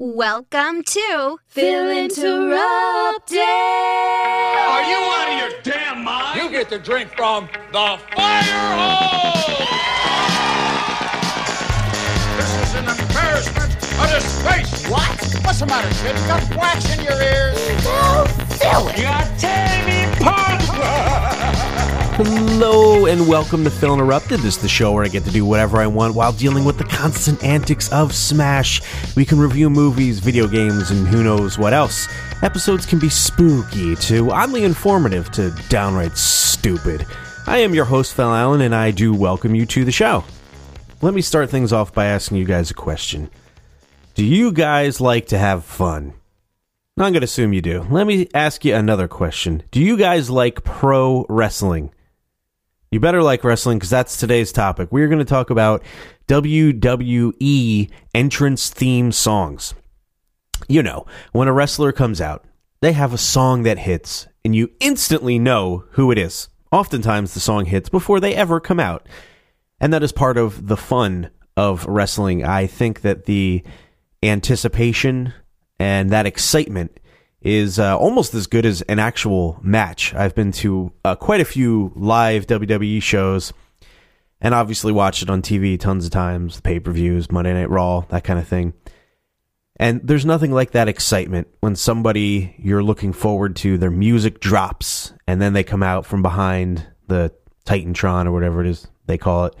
Welcome to Phil Interrupted. Are you out of your damn mind? You get to drink from the fire hose! This is an embarrassment, a disgrace. What? What's the matter, kid? You got wax in your ears? You're tearing me apart. Hello and welcome to Phil Interrupted. This is the show where I get to do whatever I want while dealing with the constant antics of Smash. We can review movies, video games, and who knows what else. Episodes can be spooky to oddly informative to downright stupid. I am your host, Phil Allen, and I do welcome you to the show. Let me start things off by asking you guys a question. Do you guys like to have fun? I'm going to assume you do. Let me ask you another question. Do you guys like pro wrestling? You better like wrestling because that's today's topic. We're going to talk about WWE entrance theme songs. You know, when a wrestler comes out, they have a song that hits, and you instantly know who it is. Oftentimes, the song hits before they ever come out. And that is part of the fun of wrestling. I think that the anticipation and that excitement is uh, almost as good as an actual match. I've been to uh, quite a few live WWE shows and obviously watched it on TV tons of times, pay per views, Monday Night Raw, that kind of thing. And there's nothing like that excitement when somebody you're looking forward to, their music drops, and then they come out from behind the Titantron or whatever it is they call it.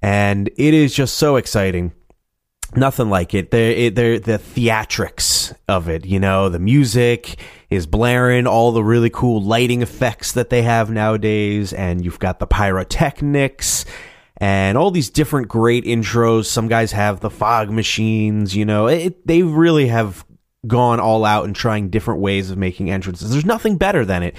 And it is just so exciting nothing like it. They're, they're the theatrics of it. You know, the music is blaring, all the really cool lighting effects that they have nowadays, and you've got the pyrotechnics and all these different great intros. Some guys have the fog machines. You know, it, they really have gone all out and trying different ways of making entrances. There's nothing better than it.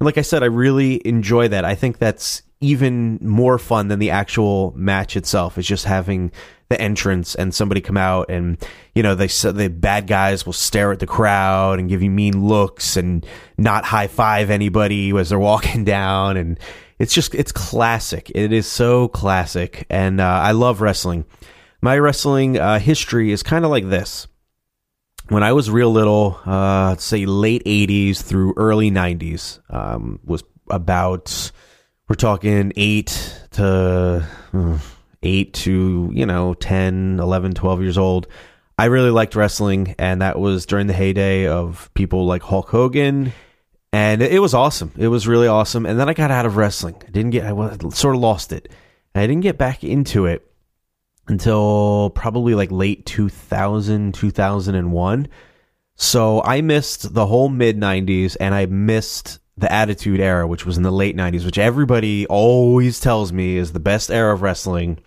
And like I said, I really enjoy that. I think that's even more fun than the actual match itself. Is just having the entrance and somebody come out and you know they the bad guys will stare at the crowd and give you mean looks and not high five anybody as they're walking down and it's just it's classic. It is so classic and uh, I love wrestling. My wrestling uh, history is kind of like this. When I was real little, uh, say late '80s through early '90s, um, was about we're talking eight to uh, 8 to, you know, 10, 11, 12 years old. I really liked wrestling, and that was during the heyday of people like Hulk Hogan. And it was awesome. It was really awesome. And then I got out of wrestling. I didn't get, I sort of lost it. And I didn't get back into it until probably like late 2000, 2001. So I missed the whole mid 90s and I missed the Attitude Era, which was in the late 90s, which everybody always tells me is the best era of wrestling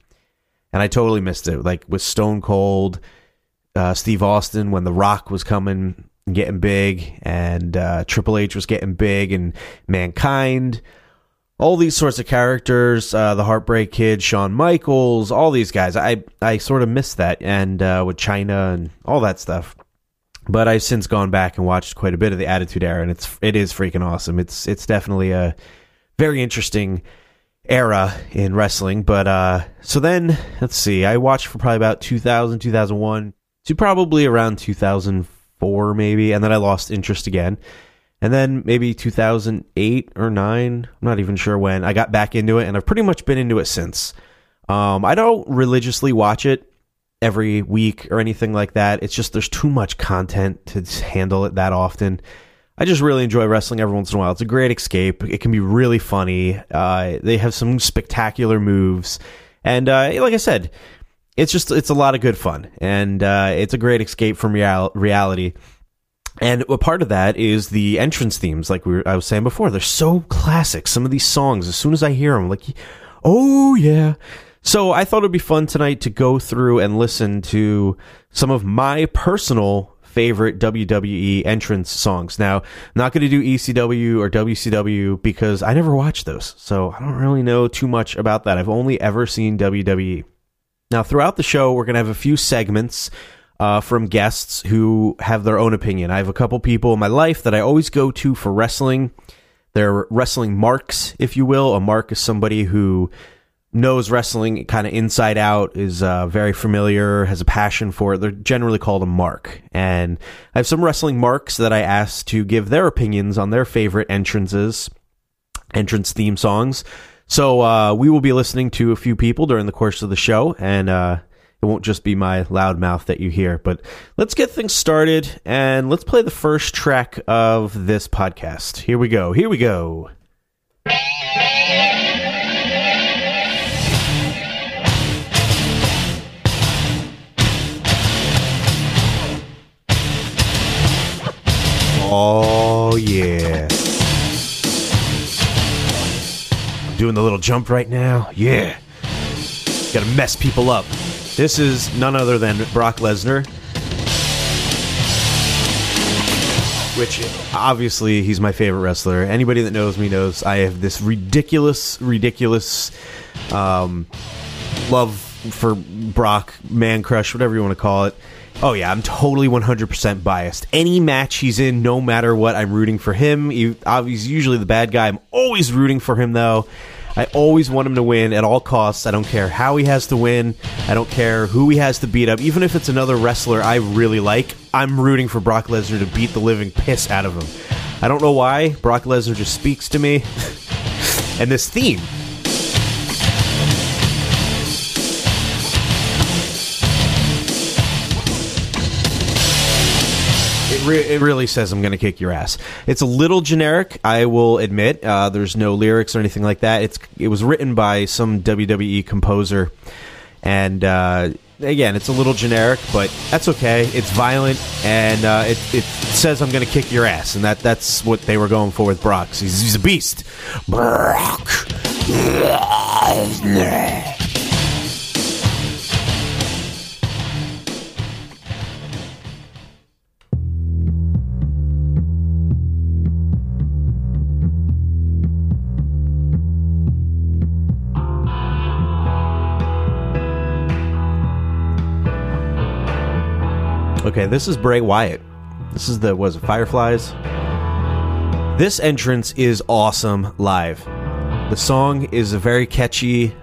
and I totally missed it. Like with Stone Cold, uh, Steve Austin when The Rock was coming getting big, and uh, Triple H was getting big, and Mankind, all these sorts of characters, uh, the Heartbreak Kid, Shawn Michaels, all these guys. I I sort of missed that, and uh, with Chyna and all that stuff. But I've since gone back and watched quite a bit of the Attitude Era, and it's it is freaking awesome. It's it's definitely a very interesting era in wrestling. But uh, so then, let's see, I watched for probably about 2000, 2001 to probably around 2004, maybe. And then I lost interest again. And then maybe 2008 or 9, I'm not even sure when, I got back into it. And I've pretty much been into it since. Um, I don't religiously watch it every week or anything like that. It's just there's too much content to handle it that often. I just really enjoy wrestling every once in a while. It's a great escape. It can be really funny. Uh, they have some spectacular moves, and uh, like I said, it's just it's a lot of good fun, and uh, it's a great escape from real- reality. And a part of that is the entrance themes, like we were, I was saying before. They're so classic. Some of these songs, as soon as I hear them, like, oh yeah. So I thought it'd be fun tonight to go through and listen to some of my personal favorite WWE entrance songs. Now, I'm not going to do ECW or WCW because I never watched those. So I don't really know too much about that. I've only ever seen WWE. Now, throughout the show, we're going to have a few segments uh, from guests who have their own opinion. I have a couple people in my life that I always go to for wrestling. They're wrestling marks, if you will. A mark is somebody who knows wrestling kind of inside out, is uh, very familiar, has a passion for it, they're generally called a mark. And I have some wrestling marks that I asked to give their opinions on their favorite entrances, entrance theme songs. So uh, we will be listening to a few people during the course of the show, and uh, it won't just be my loud mouth that you hear. But let's get things started, and let's play the first track of this podcast. Here we go. Here we go. Oh, yeah. I'm doing the little jump right now. Yeah. Gotta mess people up. This is none other than Brock Lesnar. Which, obviously, he's my favorite wrestler. Anybody that knows me knows I have this ridiculous, ridiculous um, love for Brock, man crush, whatever you want to call it. Oh yeah, I'm totally 100% biased. Any match he's in, no matter what, I'm rooting for him. Uh, he's usually the bad guy. I'm always rooting for him though. I always want him to win at all costs. I don't care how he has to win. I don't care who he has to beat up. Even if it's another wrestler I really like, I'm rooting for Brock Lesnar to beat the living piss out of him. I don't know why. Brock Lesnar just speaks to me. and this theme re- it really says I'm going to kick your ass. It's a little generic, I will admit. Uh, there's no lyrics or anything like that. It's it was written by some WWE composer, and uh, again, it's a little generic, but that's okay. It's violent, and uh, it, it says I'm going to kick your ass, and that that's what they were going for with Brock. He's, he's a beast. Brock. Okay, this is Bray Wyatt. This is the was it Fireflies. This entrance is awesome live. The song is a very catchy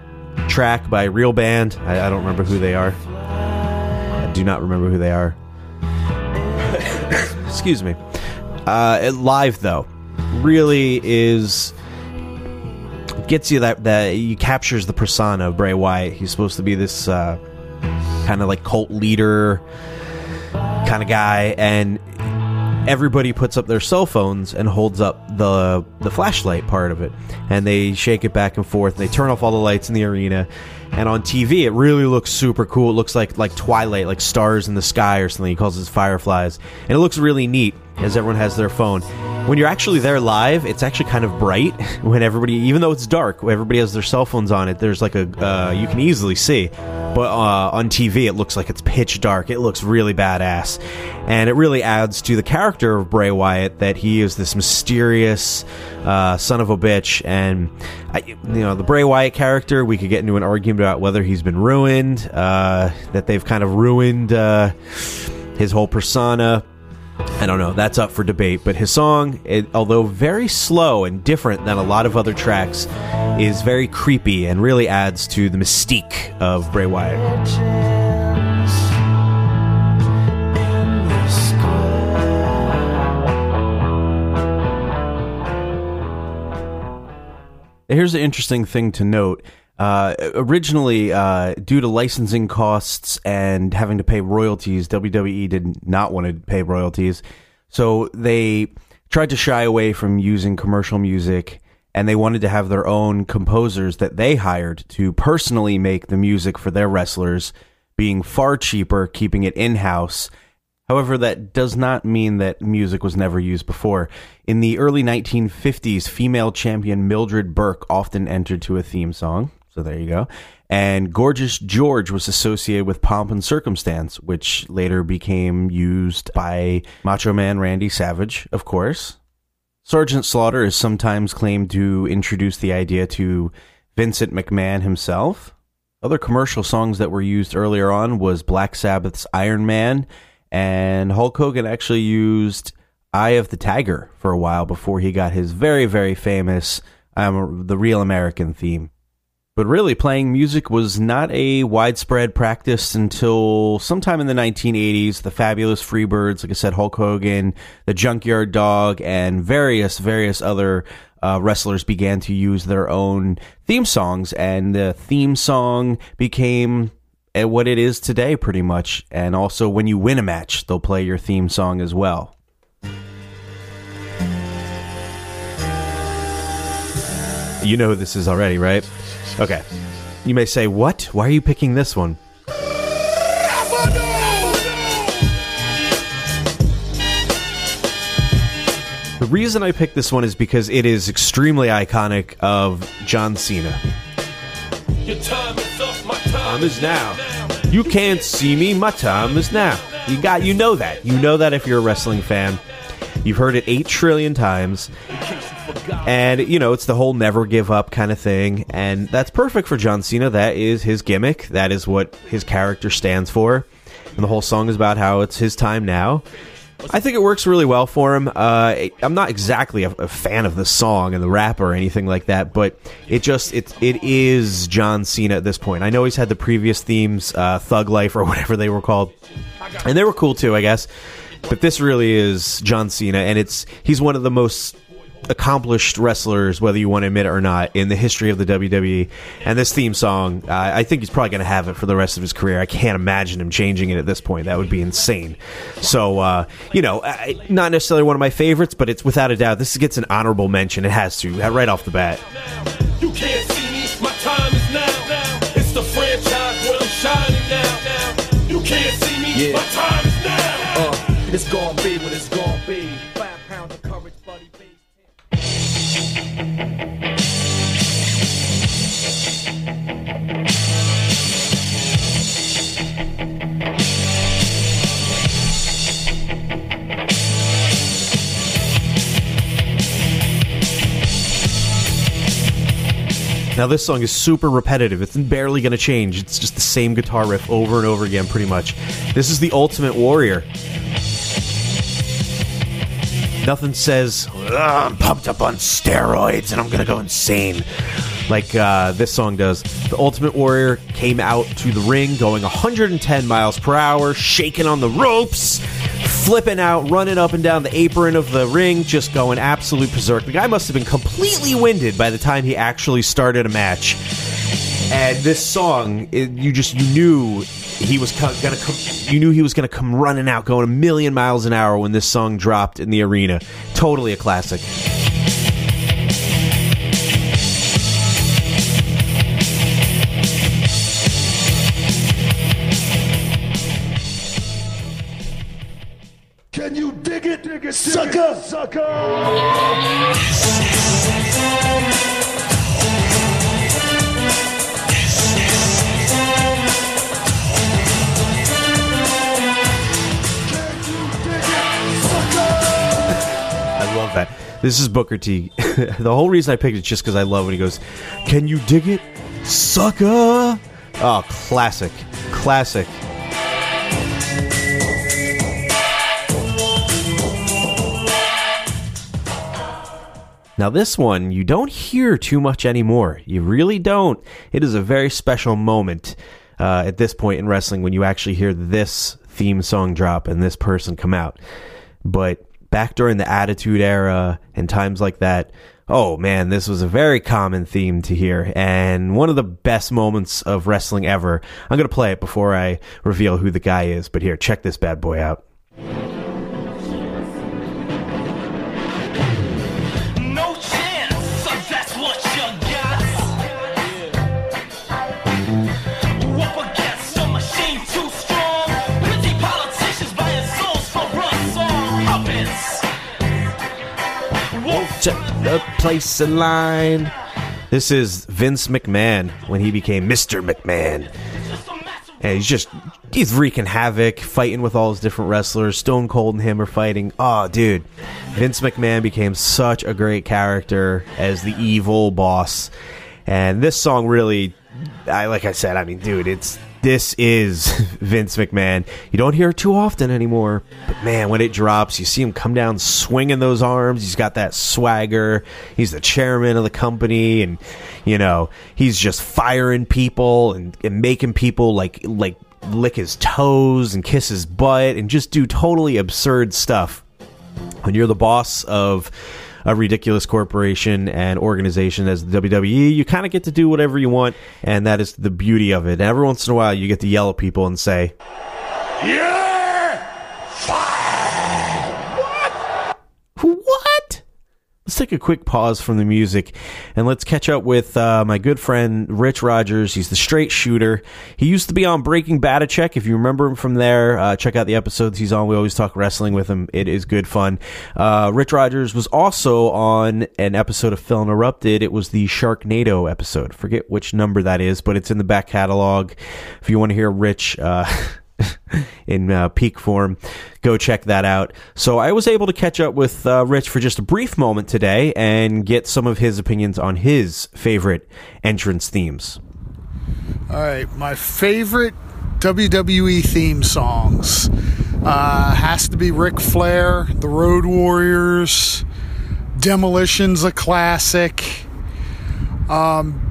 track by a real band. I, I don't remember who they are. I do not remember who they are. Excuse me. Uh, live though, really is gets you that that he captures the persona of Bray Wyatt. He's supposed to be this uh, kind of like cult leader kind of guy, and everybody puts up their cell phones and holds up the the flashlight part of it, and they shake it back and forth. And they turn off all the lights in the arena, and on TV it really looks super cool. It looks like like Twilight, like stars in the sky or something. He calls it fireflies, and it looks really neat as everyone has their phone. When you're actually there live, it's actually kind of bright. When everybody, even though it's dark, everybody has their cell phones on it. There's like a uh, you can easily see, but uh, on TV it looks like it's pitch dark. It looks really badass, and it really adds to the character of Bray Wyatt that he is this mysterious uh, son of a bitch. And I, you know, the Bray Wyatt character, we could get into an argument about whether he's been ruined, uh, that they've kind of ruined uh, his whole persona I don't know. That's up for debate. But his song, it, although very slow and different than a lot of other tracks, is very creepy and really adds to the mystique of Bray Wyatt. Here's an interesting thing to note. Uh, originally, uh, due to licensing costs and having to pay royalties, WWE did not want to pay royalties. So they tried to shy away from using commercial music and they wanted to have their own composers that they hired to personally make the music for their wrestlers, being far cheaper, keeping it in house. However, that does not mean that music was never used before. In the early 1950s, female champion Mildred Burke often entered to a theme song. So there you go. And Gorgeous George was associated with Pomp and Circumstance, which later became used by Macho Man Randy Savage, of course. Sergeant Slaughter is sometimes claimed to introduce the idea to Vincent McMahon himself. Other commercial songs that were used earlier on was Black Sabbath's Iron Man, and Hulk Hogan actually used Eye of the Tiger for a while before he got his very, very famous um, the Real American theme. But really, playing music was not a widespread practice until sometime in the 1980s. The fabulous Freebirds, like I said, Hulk Hogan, the Junkyard Dog, and various, various other uh, wrestlers began to use their own theme songs, and the theme song became uh, what it is today, pretty much. And also, when you win a match, they'll play your theme song as well. You know who this is already, right? Okay. You may say, What? Why are you picking this one? The reason I picked this one is because it is extremely iconic of John Cena. Your time is up, my time, Time is now. You can't see me, my time is now. You got you know that. You know that if you're a wrestling fan. You've heard it 8 trillion times. And you know, it's the whole never give up kind of thing, and that's perfect for John Cena. That is his gimmick. That is what his character stands for. And the whole song is about how it's his time now. I think it works really well for him. Uh, I'm not exactly a, a, fan of the song and the rap or anything like that, but it just it it is John Cena at this point. I know he's had the previous themes, uh, Thug Life or whatever they were called, and they were cool too, I guess. But this really is John Cena, and it's he's one of the most accomplished wrestlers, whether you want to admit it or not, in the history of the WWE. And this theme song, uh, I think he's probably going to have it for the rest of his career. I can't imagine him changing it at this point. That would be insane. So, uh, you know, not necessarily one of my favorites, but it's without a doubt, this gets an honorable mention. It has to, right off the bat. You can't see me, my time is now. It's the franchise where I'm shining now. You can't see me, yeah. my time is now. Uh, it's gonna be what it's gonna Now, this song is super repetitive. It's barely going to change. It's just the same guitar riff over and over again, pretty much. This is the Ultimate Warrior. Nothing says, I'm pumped up on steroids and I'm to go insane like uh, this song does. The Ultimate Warrior came out to the ring going 110 miles per hour, shaking on the ropes, flipping out, running up and down the apron of the ring, just going absolute berserk. The guy must have been completely winded by the time he actually started a match. And this song, it, you just you knew he was co- gonna come. You knew he was gonna come running out, going a million miles an hour when this song dropped in the arena. Totally a classic. Can you dig it, dig it, dig sucker, it, sucker? This is Booker T. the whole reason I picked it is just because I love when he goes, "Can you dig it, sucker?" Oh, classic, classic. Now, this one you don't hear too much anymore. You really don't. It is a very special moment uh, at this point in wrestling when you actually hear this theme song drop and this person come out. But back during the Attitude Era and times like that, oh man, this was a very common theme to hear and one of the best moments of wrestling ever. I'm going to play it before I reveal who the guy is, but here, check this bad boy out. The place line. This is Vince McMahon when he became Mr. McMahon. And he's just he's wreaking havoc, fighting with all his different wrestlers. Stone Cold and him are fighting. Oh, dude. Vince McMahon became such a great character as the evil boss. And this song really I like I said, I mean, dude, it's this is Vince McMahon. You don't hear it too often anymore, but man, when it drops, you see him come down swinging those arms. He's got that swagger. He's the chairman of the company, and you know he's just firing people and, and making people like like lick his toes and kiss his butt and just do totally absurd stuff. When you're the boss of a ridiculous corporation and organization as the WWE, you kind of get to do whatever you want, and that is the beauty of it. And every once in a while, you get to yell at people and say, Yeah! Let's take a quick pause from the music and let's catch up with uh, my good friend Rich Rogers. He's the straight shooter. He used to be on Breaking Bad Check. If you remember him from there, uh, check out the episodes he's on. We always talk wrestling with him. It is good fun. Uh, Rich Rogers was also on an episode of Phil Interrupted. It was the Sharknado episode. Forget which number that is, but it's in the back catalog. If you want to hear Rich. In uh, peak form. Go check that out. So I was able to catch up with uh, Rich for just a brief moment today and get some of his opinions on his favorite entrance themes. All right, my favorite WWE theme songs uh, has to be Ric Flair, The Road Warriors, Demolition's a classic. Um,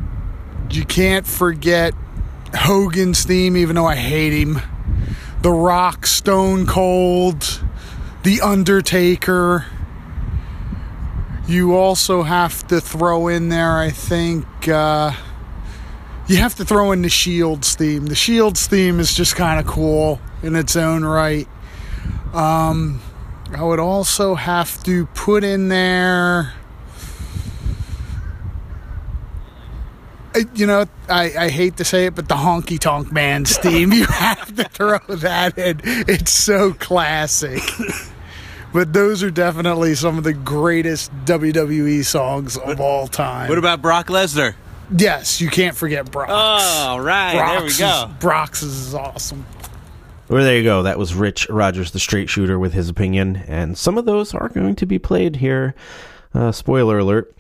you can't forget Hogan's theme, even though I hate him. The Rock, Stone Cold, The Undertaker. You also have to throw in there, I think. Uh, you have to throw in the Shields theme. The Shields theme is just kind of cool in its own right. Um, I would also have to put in there. You know, I, I hate to say it, but the Honky Tonk Man's theme, you have to throw that in. It's so classic. But those are definitely some of the greatest WWE songs of all time. What about Brock Lesnar? Yes, you can't forget Brock's. All right, there we Brock's go. Is, Brock's is awesome. Well, there you go. That was Rich Rogers, the straight shooter, with his opinion. And some of those are going to be played here. Uh, spoiler alert.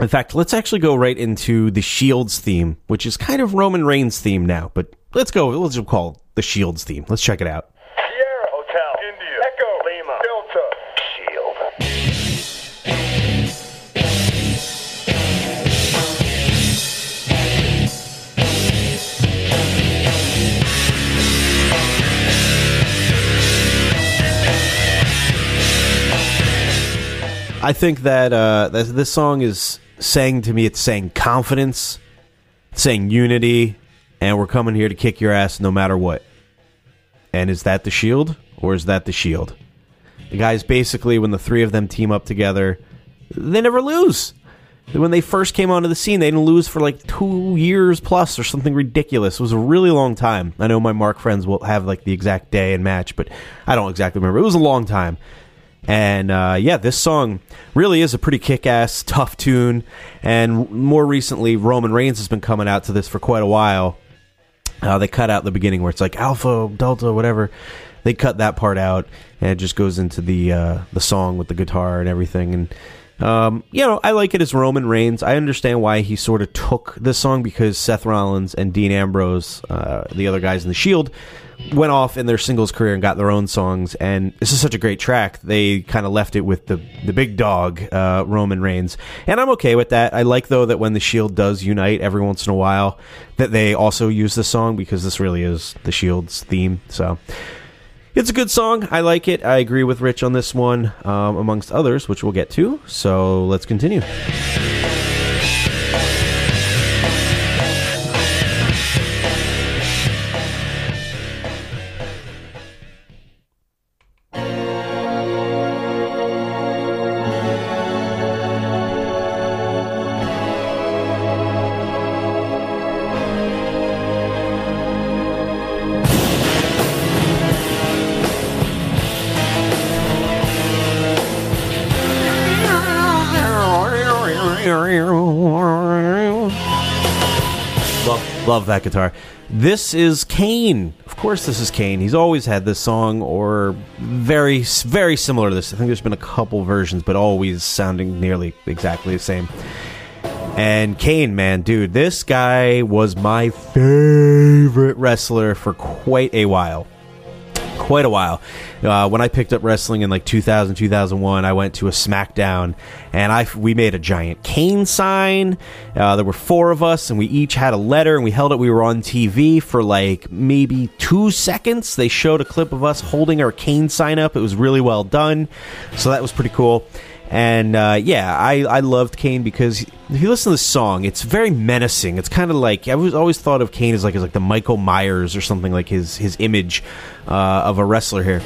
In fact, let's actually go right into the Shields theme, which is kind of Roman Reigns' theme now. But let's go. Let's call it the Shields theme. Let's check it out. I think that uh, this, song is saying to me, it's saying confidence, it's saying unity, and we're coming here to kick your ass no matter what. And is that the Shield or is that the Shield? The guys basically, when the three of them team up together, they never lose. When they first came onto the scene, they didn't lose for like two years plus or something ridiculous. It was a really long time. I know my Mark friends will have like the exact day and match, but I don't exactly remember. It was a long time. And uh, yeah, this song really is a pretty kick ass, tough tune. And more recently, Roman Reigns has been coming out to this for quite a while. Uh, they cut out the beginning where it's like Alpha, Delta, whatever. They cut that part out, and it just goes into the uh, the song with the guitar and everything. And um, you know, I like it as Roman Reigns. I understand why he sort of took this song because Seth Rollins and Dean Ambrose, uh, the other guys in the Shield, went off in their singles career and got their own songs. And this is such a great track. They kind of left it with the the big dog, uh, Roman Reigns, and I'm okay with that. I like though that when the Shield does unite every once in a while, that they also use the song because this really is the Shield's theme. So. It's a good song. I like it. I agree with Rich on this one, um, amongst others, which we'll get to. So let's continue. Love, that guitar. This is Kane. Of course, this is Kane. He's always had this song, or very, very similar to this. I think there's been a couple versions, but always sounding nearly exactly the same. And Kane, man, dude, this guy was my favorite wrestler for quite a while. Quite a while. Uh, when I picked up wrestling in like 2000, 2001, I went to a SmackDown and I we made a giant Kane sign. Uh, there were four of us and we each had a letter and we held it. We were on TV for like maybe two seconds. They showed a clip of us holding our Kane sign up. It was really well done. So that was pretty cool. And uh, yeah, I, I loved Kane because if you listen to the song, it's very menacing. It's kind of like I was always thought of Kane as like as like the Michael Myers or something like his his image uh, of a wrestler here.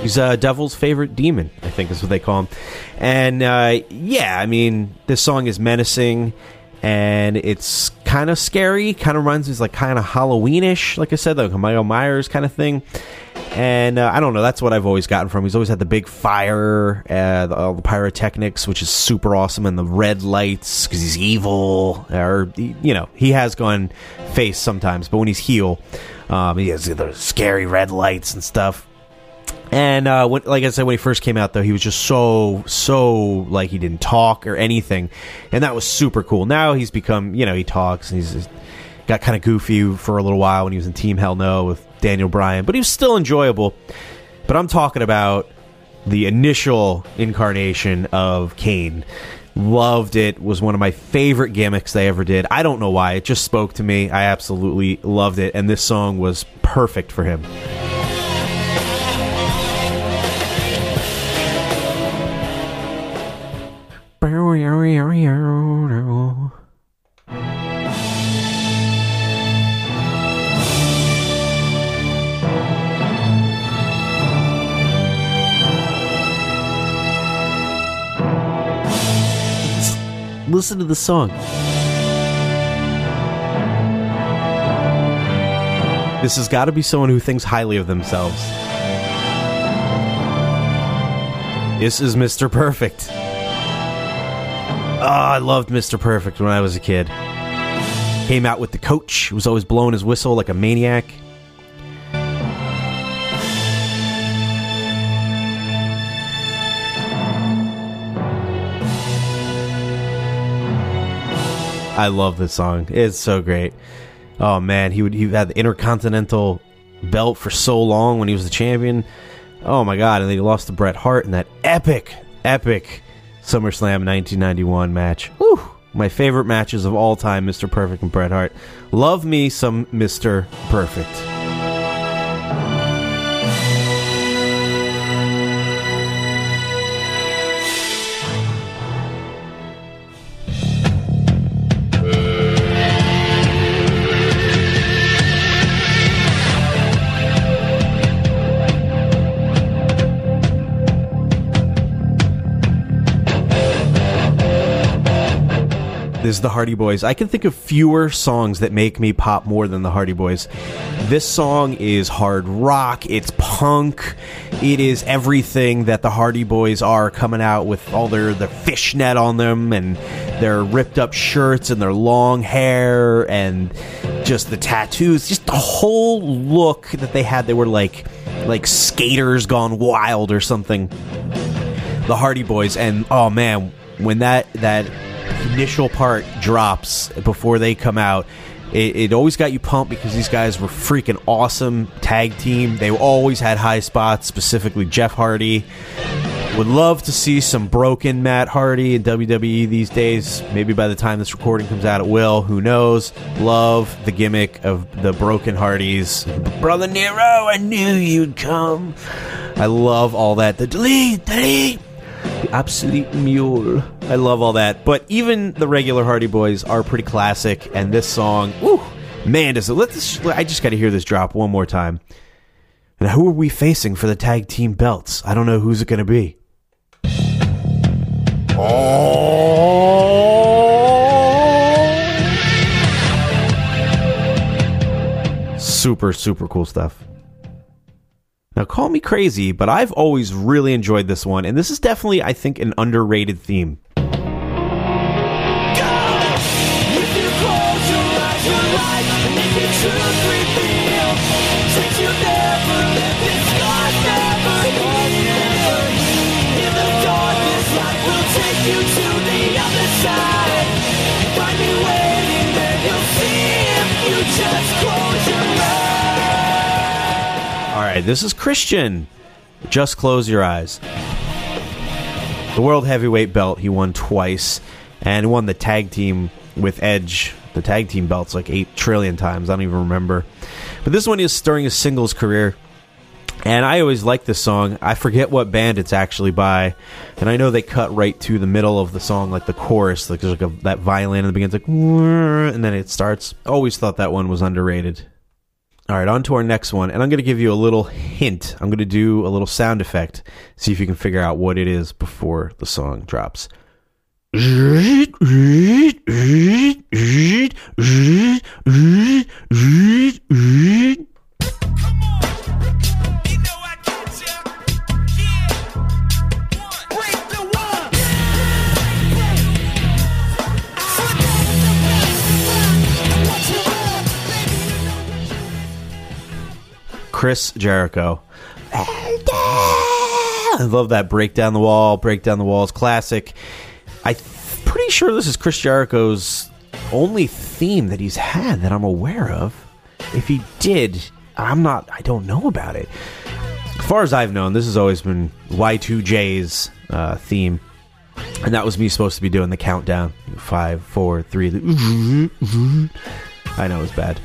He's uh, Devil's favorite demon, I think is what they call him. And uh, yeah, I mean, this song is menacing and it's kind of scary. Kind of runs as like kind of Halloweenish, like I said, like a Michael Myers kind of thing. And uh, I don't know. That's what I've always gotten from. He's always had the big fire, uh, the, all the pyrotechnics, which is super awesome, and the red lights because he's evil. Or you know, he has gone face sometimes, but when he's heel, um, he has the scary red lights and stuff. And uh, when, like I said, when he first came out, though, he was just so so like he didn't talk or anything, and that was super cool. Now he's become, you know, he talks and he's, got kind of goofy for a little while when he was in Team Hell No with Daniel Bryan, but he was still enjoyable. But I'm talking about the initial incarnation of Kane. Loved it. Was one of my favorite gimmicks they ever did. I don't know why. It just spoke to me. I absolutely loved it, and this song was perfect for him. Listen to the song. This has got to be someone who thinks highly of themselves. This is Mr. Perfect. Oh, I loved Mr. Perfect when I was a kid. Came out with the coach, He was always blowing his whistle like a maniac. I love this song. It's so great. Oh man, he would he had the intercontinental belt for so long when he was the champion. Oh my god, and then he lost to Bret Hart in that epic, epic SummerSlam 1991 match. My favorite matches of all time, Mr. Perfect and Bret Hart. Love me some Mr. Perfect. Is the Hardy Boys. I can think of fewer songs that make me pop more than the Hardy Boys. This song is hard rock, it's punk, it is everything that the Hardy Boys are coming out with all their, their fishnet on them and their ripped up shirts and their long hair and just the tattoos, just the whole look that they had. They were like like skaters gone wild or something. The Hardy Boys and oh man, when that that initial part drops before they come out, it, it, always got you pumped because these guys were freaking awesome tag team. They always had high spots, specifically Jeff Hardy. Would love to see some broken Matt Hardy in WWE these days. Maybe by the time this recording comes out, it will. Who knows? Love the gimmick of the broken Hardys. Brother Nero, I knew you'd come. I love all that. The delete, delete the absolute mule. I love all that. But even the regular Hardy Boys are pretty classic, and this song, woo, man, does it. Let's. I just got to hear this drop one more time. Now, who are we facing for the tag team belts? I don't know who's it going to be. Oh. Super, super cool stuff. Now, call me crazy, but I've always really enjoyed this one, and this is definitely, I think, an underrated theme. This is Christian. Just close your eyes. The world heavyweight belt he won twice, and won the tag team with Edge. The tag team belts like eight trillion times. I don't even remember. But this one is during his singles career. And I always like this song. I forget what band it's actually by, and I know they cut right to the middle of the song, like the chorus, like there's like a, that violin in the beginning, it's like, and then it starts. Always thought that one was underrated. All right, on to our next one, and I'm going to give you a little hint. I'm going to do a little sound effect, see if you can figure out what it is before the song drops. Chris Jericho. I love that break down the wall, break down the walls classic. I'm pretty sure this is Chris Jericho's only theme that he's had that I'm aware of. If he did, I'm not. I don't know about it. As far as I've known, this has always been Y2J's uh, theme, and that was me supposed to be doing the countdown: five, four, three. I know it's bad.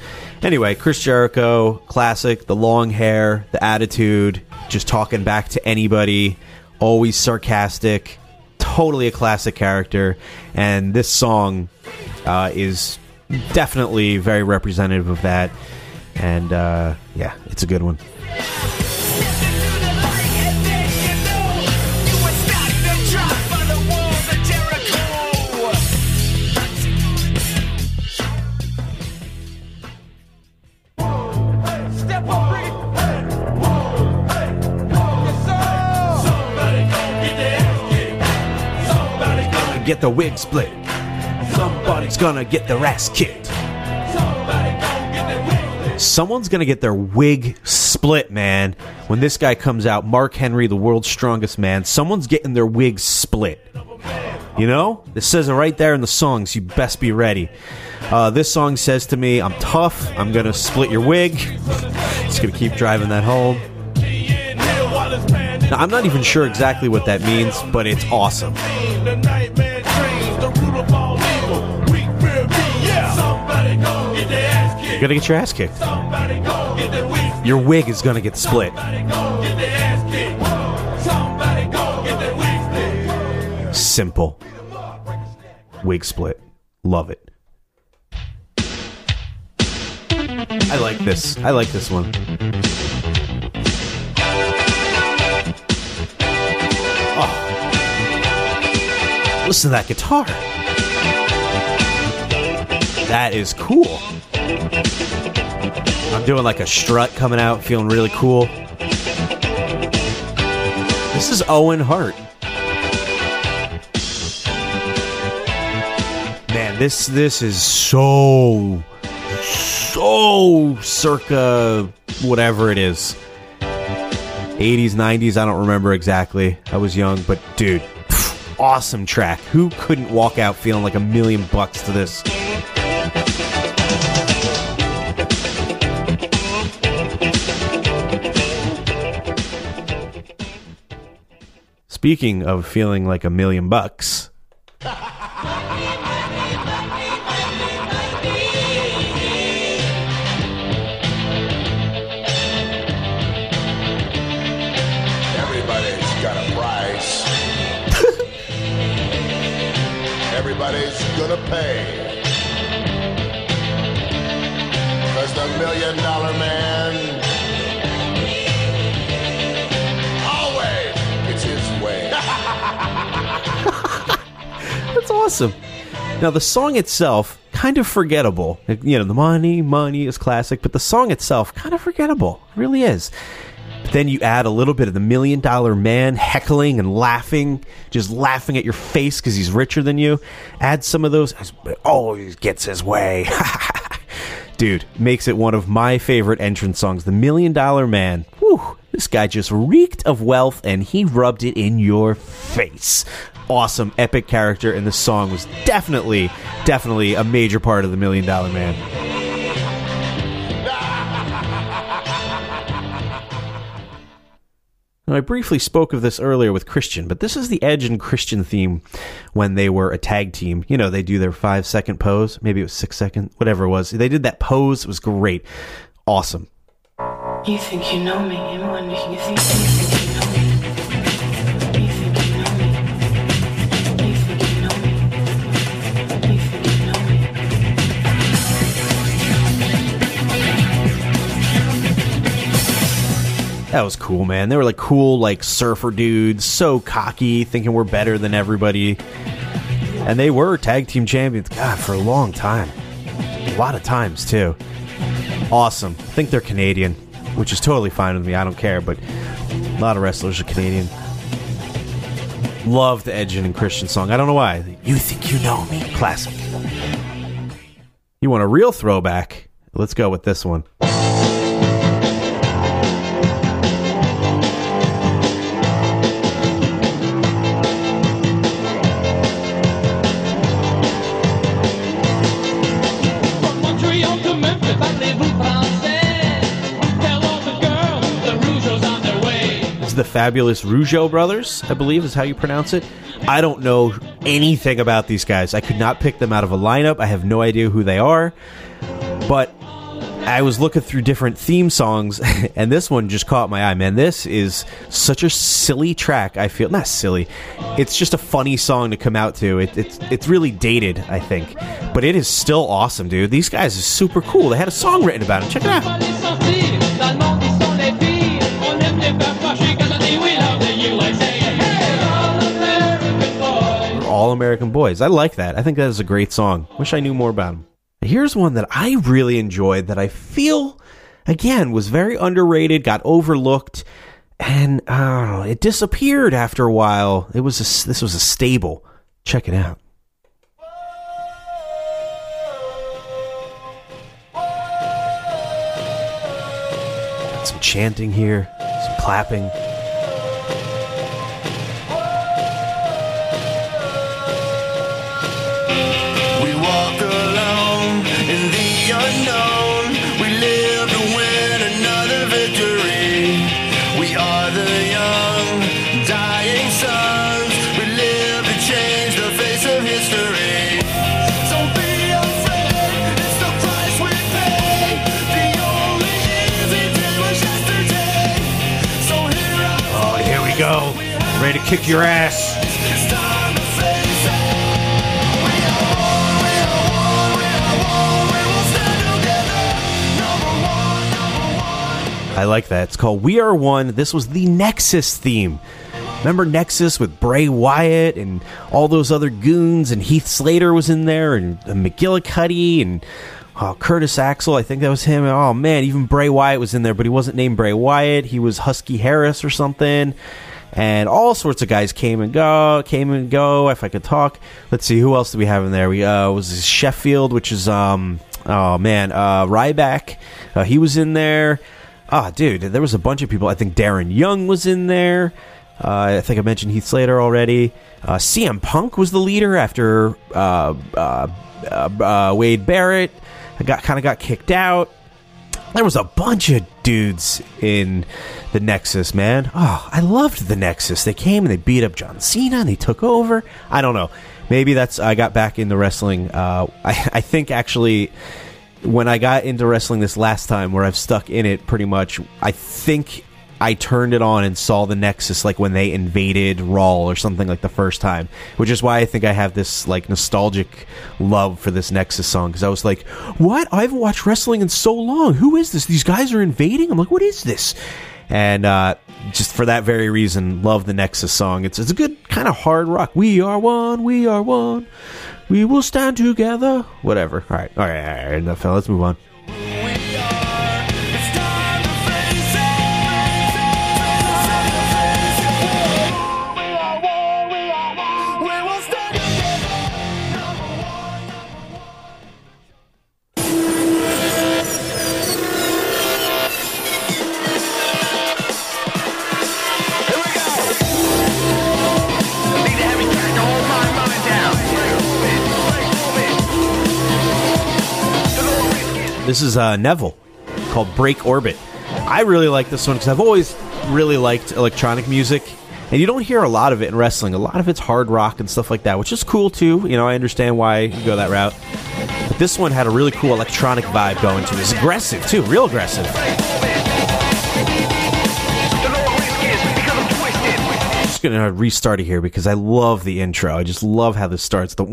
Anyway, Chris Jericho, classic, the long hair, the attitude, just talking back to anybody, always sarcastic, totally a classic character. And this song uh, is definitely very representative of that. And uh, yeah, it's a good one. Get the wig split. Somebody's gonna get their ass kicked. Someone's gonna get their wig split, man. When this guy comes out, Mark Henry, the world's strongest man, someone's getting their wig split. You know? It says it right there in the songs. You best be ready. Uh, this song says to me, I'm tough. I'm to split your wig. Just to keep driving that home. Now, I'm not even sure exactly what that means, but it's awesome. You're gonna get your ass kicked. Your wig is gonna get split. Simple. Wig split. Love it. I like this. I like this one. Oh. Listen to that guitar. That is cool. I'm doing like a strut coming out, feeling really cool. This is Owen Hart. Man, this this is so so circa whatever it is. 80s, 90s, I don't remember exactly. I was young, but dude, awesome track. Who couldn't walk out feeling like a million bucks to this? Speaking of feeling like a million bucks. Everybody's got a price. Everybody's gonna pay. Cause the million dollar man awesome. Now the song itself kind of forgettable. You know, the money, money is classic, but the song itself kind of forgettable. It really is. But then you add a little bit of the million dollar man heckling and laughing, just laughing at your face because he's richer than you. Add some of those. Always gets his way. Dude, makes it one of my favorite entrance songs. The Million Dollar Man. Whew, this guy just reeked of wealth and he rubbed it in your face. Awesome, epic character, and the song was definitely, definitely a major part of the Million Dollar Man. Now, I briefly spoke of this earlier with Christian, but this is the Edge and Christian theme when they were a tag team. You know, they do their five second pose. Maybe it was six second, whatever it was. They did that pose. It was great. Awesome. You think you know me, you know me. You think you know me. That was cool, man. They were like cool, like surfer dudes, so cocky, thinking we're better than everybody. And they were tag team champions, God, for a long time. A lot of times, too. Awesome. I think they're Canadian, which is totally fine with me. I don't care, but a lot of wrestlers are Canadian. Love the Edge and Christian song. I don't know why. You think you know me. Classic. You want a real throwback? Let's go with this one. Fabulous Rougeau brothers, I believe is how you pronounce it. I don't know anything about these guys. I could not pick them out of a lineup. I have no idea who they are. But I was looking through different theme songs, and this one just caught my eye, man. This is such a silly track. I feel not silly. It's just a funny song to come out to. It, it's it's really dated, I think, but it is still awesome, dude. These guys are super cool. They had a song written about it. Check it out. American Boys. I like that. I think that is a great song. Wish I knew more about them. Here's one that I really enjoyed that I feel, again, was very underrated, got overlooked, and I it disappeared after a while. It was a, this was a stable. Check it out. Got some chanting here, some clapping. One, number one. I like that. It's called We Are One. This was the Nexus theme. Remember Nexus with Bray Wyatt and all those other goons, and Heath Slater was in there, and, and McGillicutty, and oh, Curtis Axel. I think that was him. Oh man, even Bray Wyatt was in there, but he wasn't named Bray Wyatt. He was Husky Harris or something. And all sorts of guys came and go, came and go. If I could talk, let's see who else do we have in there. We uh, was Sheffield, which is um, oh man, uh, Ryback. Uh, he was in there. Ah, dude, there was a bunch of people. I think Darren Young was in there. Uh, I think I mentioned Heath Slater already. Uh, CM Punk was the leader after uh, uh, uh, uh, Wade Barrett got kind of got kicked out. There was a bunch of dudes in the Nexus, man. Oh, I loved the Nexus. They came and they beat up John Cena and they took over. I don't know. Maybe that's I got back into wrestling. Uh, I, I think actually when I got into wrestling this last time, where I've stuck in it pretty much, I think I turned it on and saw the Nexus like when they invaded Raw or something like the first time, which is why I think I have this like nostalgic love for this Nexus song because I was like, "What? I haven't watched wrestling in so long. Who is this? These guys are invading." I'm like, "What is this?" And uh, just for that very reason, love the Nexus song. It's it's a good kind of hard rock. We are one. We are one. We will stand together. Whatever. All right. All right. All right. Enough. Let's move on. This is uh, Neville called Break Orbit. I really like this one because I've always really liked electronic music, and you don't hear a lot of it in wrestling. A lot of it's hard rock and stuff like that, which is cool too. You know, I understand why you go that route. But this one had a really cool electronic vibe going to it. It's aggressive too, real aggressive. Just gonna restart it here because I love the intro. I just love how this starts. The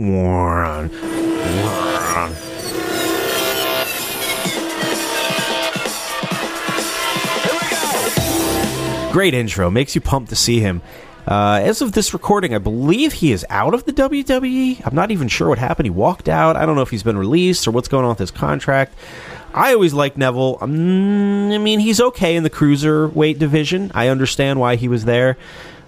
Great intro. Makes you pumped to see him. Uh, as of this recording, I believe he is out of the WWE. I'm not even sure what happened. He walked out. I don't know if he's been released or what's going on with his contract. I always liked Neville. Um, I mean, he's okay in the cruiserweight division. I understand why he was there.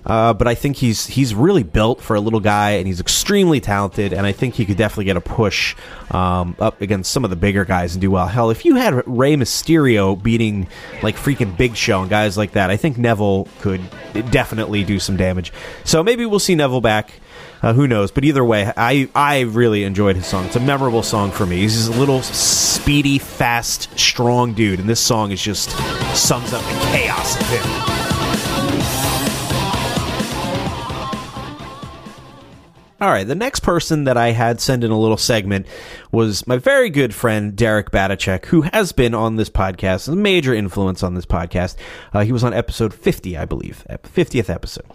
Uh, but I think he's he's really built for a little guy, and he's extremely talented. And I think he could definitely get a push um, up against some of the bigger guys and do well. Hell, if you had Rey Mysterio beating like freaking Big Show and guys like that, I think Neville could definitely do some damage. So maybe we'll see Neville back. Uh, who knows? But either way, I I really enjoyed his song. It's a memorable song for me. He's a little speedy, fast, strong dude, and this song is just sums up the chaos of him. All right, the next person that I had send in a little segment was my very good friend Derek Batachek, who has been on this podcast, a major influence on this podcast. Uh, he was on episode 50, I believe, 50th episode.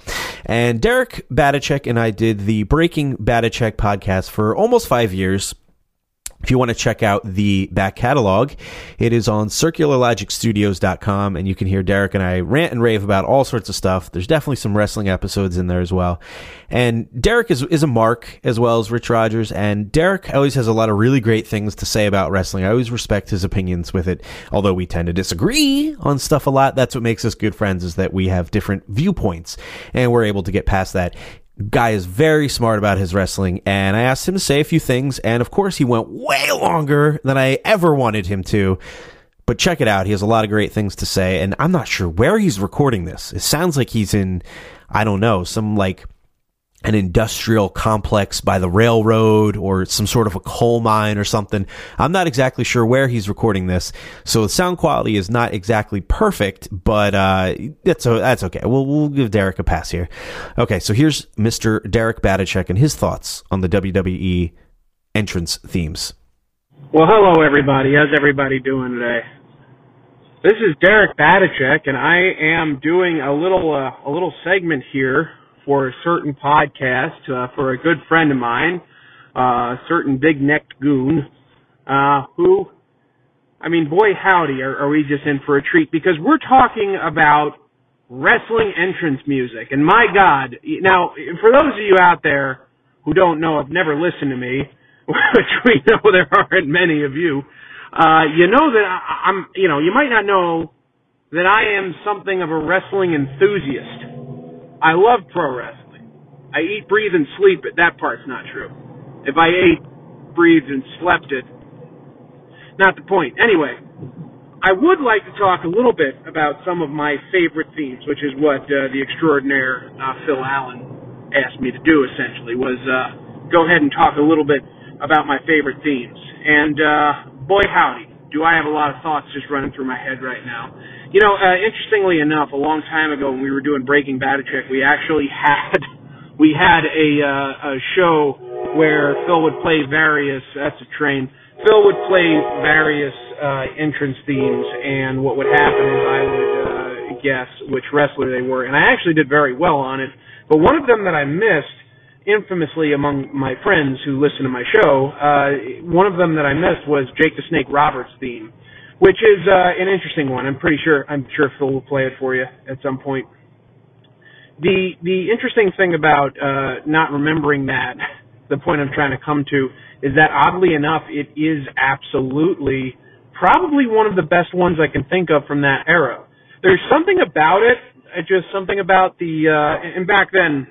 And Derek Batachek and I did the Breaking Batachek podcast for almost five years. If you want to check out the back catalog, it is on circularlogicstudios.com and you can hear Derek and I rant and rave about all sorts of stuff. There's definitely some wrestling episodes in there as well. And Derek is, is a mark as well as Rich Rogers. And Derek always has a lot of really great things to say about wrestling. I always respect his opinions with it, although we tend to disagree on stuff a lot. That's what makes us good friends is that we have different viewpoints and we're able to get past that guy is very smart about his wrestling and I asked him to say a few things and of course he went way longer than I ever wanted him to. But check it out. He has a lot of great things to say and I'm not sure where he's recording this. It sounds like he's in I don't know, some like an industrial complex by the railroad or some sort of a coal mine or something. I'm not exactly sure where he's recording this, so the sound quality is not exactly perfect, but uh, that's that's okay. We'll we'll give Derek a pass here. Okay, so here's Mr. Derek Batachek and his thoughts on the WWE entrance themes. Well, hello everybody. How's everybody doing today? This is Derek Batachek, and I am doing a little uh, a little segment here for a certain podcast uh, for a good friend of mine, uh, a certain big necked goon, uh, who, I mean, boy howdy, are, are we just in for a treat because we're talking about wrestling entrance music. And my God, now, for those of you out there who don't know, have never listened to me, which we know there aren't many of you, uh, you know that I, I'm, you know, you might not know that I am something of a wrestling enthusiast. I love pro wrestling. I eat, breathe, and sleep it. That part's not true. If I ate, breathed, and slept it, not the point. Anyway, I would like to talk a little bit about some of my favorite themes, which is what uh, the extraordinaire uh, Phil Allen asked me to do. Essentially, was uh, go ahead and talk a little bit about my favorite themes. And uh, boy, howdy, do I have a lot of thoughts just running through my head right now. You know, uh, interestingly enough, a long time ago when we were doing Breaking Batachek, we actually had we had a uh, a show where Phil would play various. That's a train. Phil would play various uh, entrance themes, and what would happen is I would uh, guess which wrestler they were, and I actually did very well on it. But one of them that I missed, infamously among my friends who listen to my show, uh, one of them that I missed was Jake the Snake Roberts theme which is uh, an interesting one. I'm pretty sure I'm sure Phil will play it for you at some point. The the interesting thing about uh, not remembering that, the point I'm trying to come to, is that oddly enough, it is absolutely probably one of the best ones I can think of from that era. There's something about it, uh, just something about the, uh, and back then,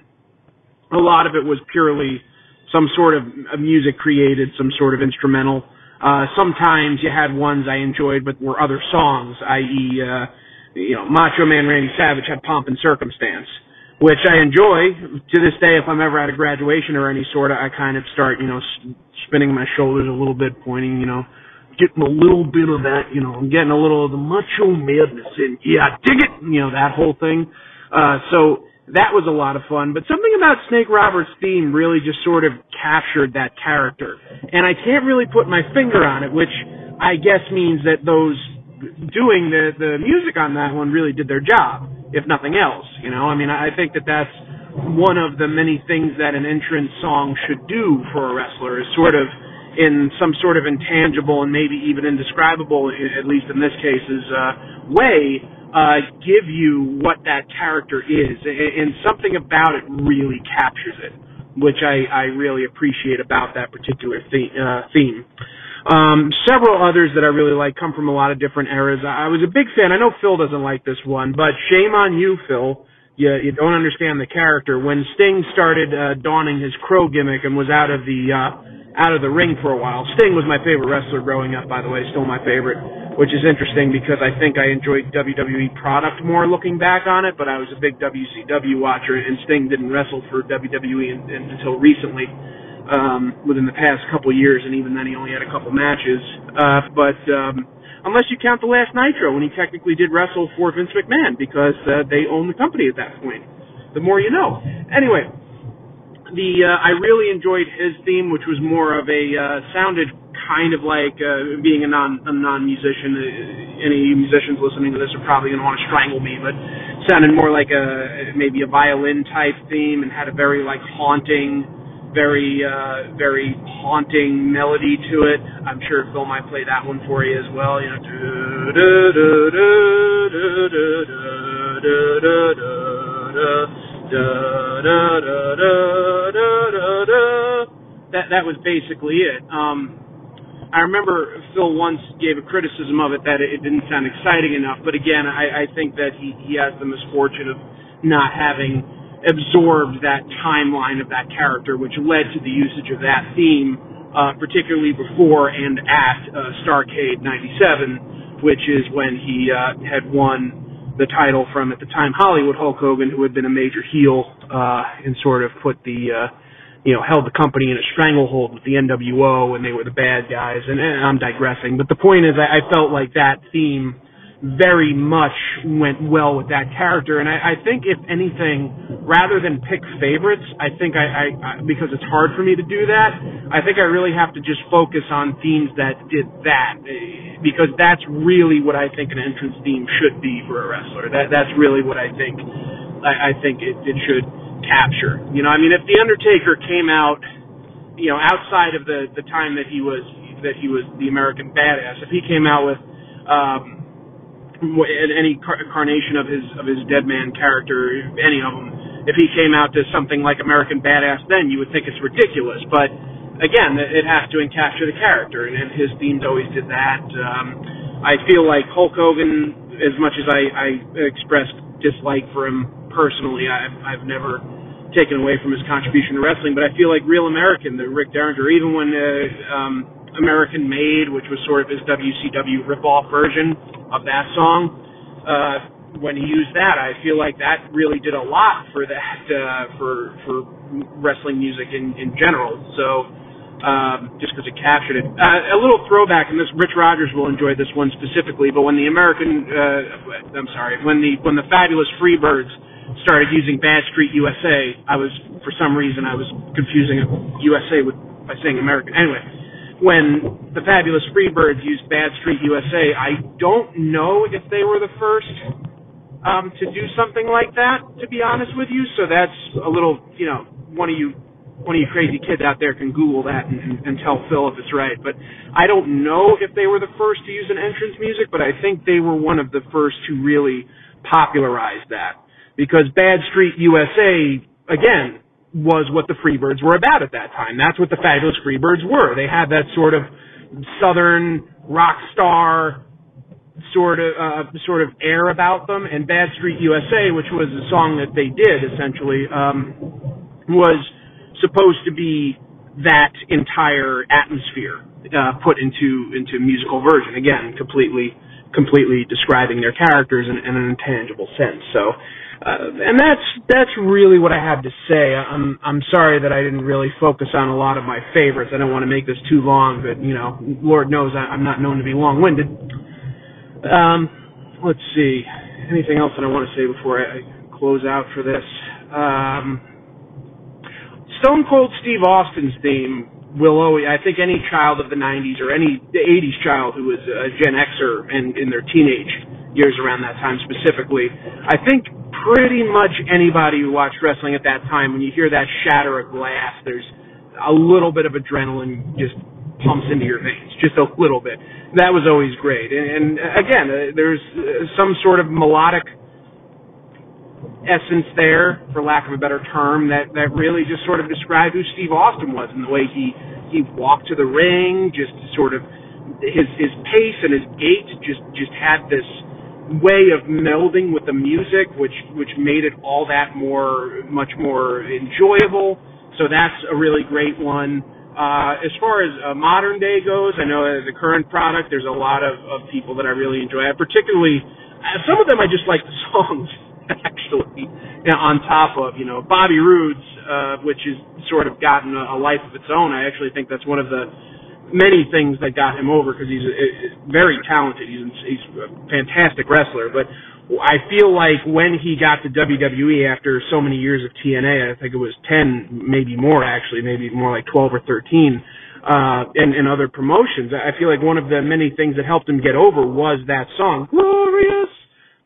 a lot of it was purely some sort of music created, some sort of instrumental uh, sometimes you had ones I enjoyed, but were other songs, i.e., uh, you know, Macho Man Randy Savage had Pomp and Circumstance, which I enjoy to this day. If I'm ever at a graduation or any sort of, I kind of start, you know, spinning my shoulders a little bit, pointing, you know, getting a little bit of that, you know, I'm getting a little of the macho madness in. Yeah, dig it, you know, that whole thing. Uh, so that was a lot of fun. But something about Snake Roberts' theme really just sort of captured that character. And I can't really put my finger on it, which I guess means that those doing the the music on that one really did their job, if nothing else. You know, I mean, I think that that's one of the many things that an entrance song should do for a wrestler is sort of in some sort of intangible and maybe even indescribable, at least in this case's uh, way, uh, give you what that character is, and something about it really captures it, which I, I really appreciate about that particular theme. Uh, theme. Um, several others that I really like come from a lot of different eras. I was a big fan. I know Phil doesn't like this one, but shame on you, Phil. You, you don't understand the character. When Sting started uh, donning his crow gimmick and was out of the uh, out of the ring for a while. Sting was my favorite wrestler growing up, by the way, still my favorite, which is interesting because I think I enjoyed WWE product more looking back on it, but I was a big WCW watcher, and Sting didn't wrestle for WWE in, in, until recently, um, within the past couple years, and even then he only had a couple matches. Uh, but um, unless you count the last Nitro, when he technically did wrestle for Vince McMahon, because uh, they owned the company at that point. The more you know. Anyway, the uh, I really enjoyed his theme, which was more of a uh, sounded kind of like uh, being a non a non musician. Uh, any musicians listening to this are probably going to want to strangle me, but sounded more like a maybe a violin type theme and had a very like haunting, very uh, very haunting melody to it. I'm sure Phil might play that one for you as well. You know. Da, da, da. That that was basically it. Um, I remember Phil once gave a criticism of it that it, didn't sound exciting enough. But again, I, I think that he he has the misfortune of not having absorbed that timeline of that character, which led to the usage of that theme, uh, particularly before and at uh, Starcade '97, which is when he uh, had won the title from at the time Hollywood Hulk Hogan, who had been a major heel uh, and sort of put the uh, you know held the company in a stranglehold with the NWO and they were the bad guys. And, and I'm digressing, but the point is, I, I felt like that theme very much went well with that character. And I, I think, if anything, rather than pick favorites, I think I, I, I because it's hard for me to do that. I think I really have to just focus on themes that did that, because that's really what I think an entrance theme should be for a wrestler. That that's really what I think. I, I think it, it should capture. You know, I mean, if the Undertaker came out, you know, outside of the the time that he was that he was the American Badass, if he came out with um, any incarnation of his of his dead man character, any of them. If he came out to something like American Badass, then you would think it's ridiculous. But again, it has to encapture the character, and his themes always did that. Um, I feel like Hulk Hogan, as much as I, I expressed dislike for him personally, I've, I've never taken away from his contribution to wrestling. But I feel like Real American, the Rick Derringer, even when uh, um, American Made, which was sort of his WCW ripoff version of that song. Uh, when he used that, I feel like that really did a lot for that uh, for for wrestling music in in general. So um, just because it captured it, uh, a little throwback, and this Rich Rogers will enjoy this one specifically. But when the American, uh, I'm sorry, when the when the Fabulous Freebirds started using Bad Street USA, I was for some reason I was confusing USA with by saying American. Anyway, when the Fabulous Freebirds used Bad Street USA, I don't know if they were the first um, to do something like that. To be honest with you, so that's a little, you know, one of you, one of you crazy kids out there can Google that and, and, and tell Phil if it's right. But I don't know if they were the first to use an entrance music, but I think they were one of the first to really popularize that because Bad Street USA, again, was what the Freebirds were about at that time. That's what the Fabulous Freebirds were. They had that sort of southern rock star sort of uh, sort of air about them. And Bad Street USA, which was a song that they did essentially, um, was supposed to be that entire atmosphere uh, put into into musical version. Again, completely completely describing their characters in, in an intangible sense. So, uh, and that's that's really what I have to say. I'm I'm sorry that I didn't really focus on a lot of my favorites. I don't want to make this too long, but you know, Lord knows I, I'm not known to be long-winded. Um, let's see. Anything else that I want to say before I, close out for this? Um, Stone Cold Steve Austin's theme will always, I think any child of the 90s or any 80s child who was a Gen Xer and in their teenage years around that time specifically, I think pretty much anybody who watched wrestling at that time, when you hear that shatter of glass, there's a little bit of adrenaline just pumps into your veins, just a little bit. That was always great. And, and again, uh, there's uh, some sort of melodic essence there, for lack of a better term, that that really just sort of described who Steve Austin was and the way he he walked to the ring, just sort of his his pace and his gait just just had this way of melding with the music, which which made it all that more much more enjoyable. So that's a really great one. Uh, as far as uh, modern day goes, I know as a current product, there's a lot of, of people that I really enjoy. I particularly, uh, some of them I just like the songs actually. You know, on top of you know Bobby Roode's, uh, which has sort of gotten a, a life of its own. I actually think that's one of the many things that got him over because he's a, a, very talented. He's he's a fantastic wrestler, but I feel like when he got to WWE after so many years of TNA, I think it was 10, maybe more actually, maybe more like 12 or 13, uh, and, and other promotions. I feel like one of the many things that helped him get over was that song, Glorious,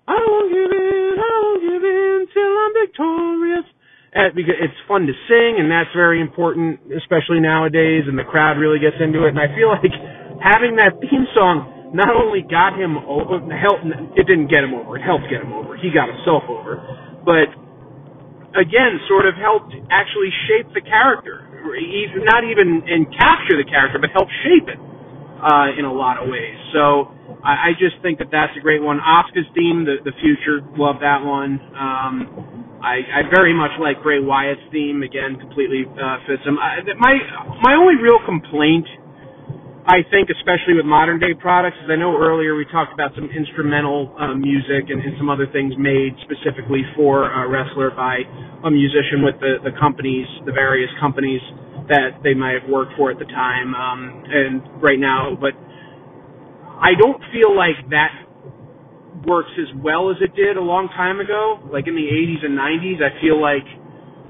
I won't give in, I won't give in till I'm victorious. Uh, because it's fun to sing, and that's very important, especially nowadays, and the crowd really gets into it. And I feel like having that theme song not only got him over, helped, it didn't get him over, it helped get him over. He got himself over. But again, sort of helped actually shape the character. Even, not even and capture the character, but help shape it uh, in a lot of ways. So I, I just think that that's a great one. Asuka's theme, the the future, love that one. Um, I, I very much like Bray Wyatt's theme. Again, completely uh, fits him. I, my my only real complaint I think, especially with modern day products, as I know earlier we talked about some instrumental uh, music and, and some other things made specifically for a wrestler by a musician with the, the companies, the various companies that they might have worked for at the time um, and right now. But I don't feel like that works as well as it did a long time ago. Like in the 80s and 90s, I feel like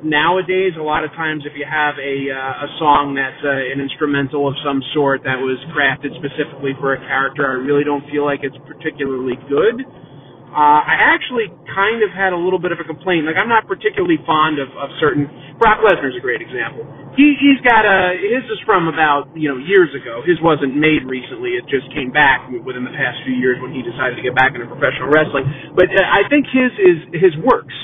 nowadays a lot of times if you have a uh, a song that's uh, an instrumental of some sort that was crafted specifically for a character I really don't feel like it's particularly good uh, I actually kind of had a little bit of a complaint. Like I'm not particularly fond of, of certain Brock Lesnar's a great example. He he's got a his is from about you know years ago. His wasn't made recently. It just came back within the past few years when he decided to get back into professional wrestling. But uh, I think his is his works.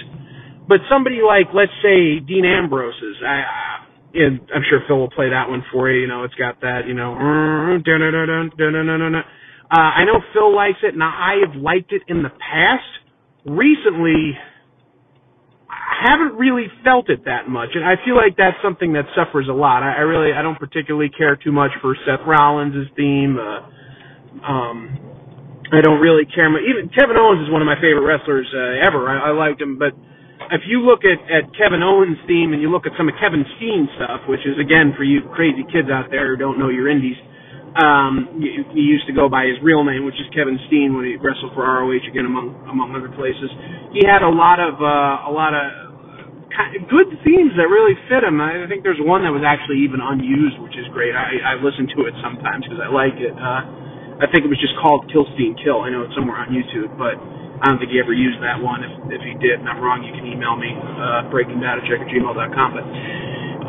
But somebody like, let's say, Dean Ambrose's, I, and I'm sure Phil will play that one for you. You know, it's got that, you know, uh, I know Phil likes it, and I have liked it in the past. Recently, I haven't really felt it that much, and I feel like that's something that suffers a lot. I, I really, I don't particularly care too much for Seth Rollins' theme. Uh, um, I don't really care much. Even Kevin Owens is one of my favorite wrestlers uh, ever. I, I liked him, but if you look at, at Kevin Owens' theme and you look at some of Kevin Steen stuff, which is again for you crazy kids out there who don't know your indies, um, he, used to go by his real name, which is Kevin Steen when he wrestled for ROH again among among other places. He had a lot of uh, a lot of good themes that really fit him. I think there's one that was actually even unused, which is great. I, I listen to it sometimes because I like it. Uh, I think it was just called Kill Steen Kill. I know it's somewhere on YouTube, but I don't think he ever used that one. If, if he did and I'm wrong, you can email me, uh, breakingbatachek at gmail.com. But,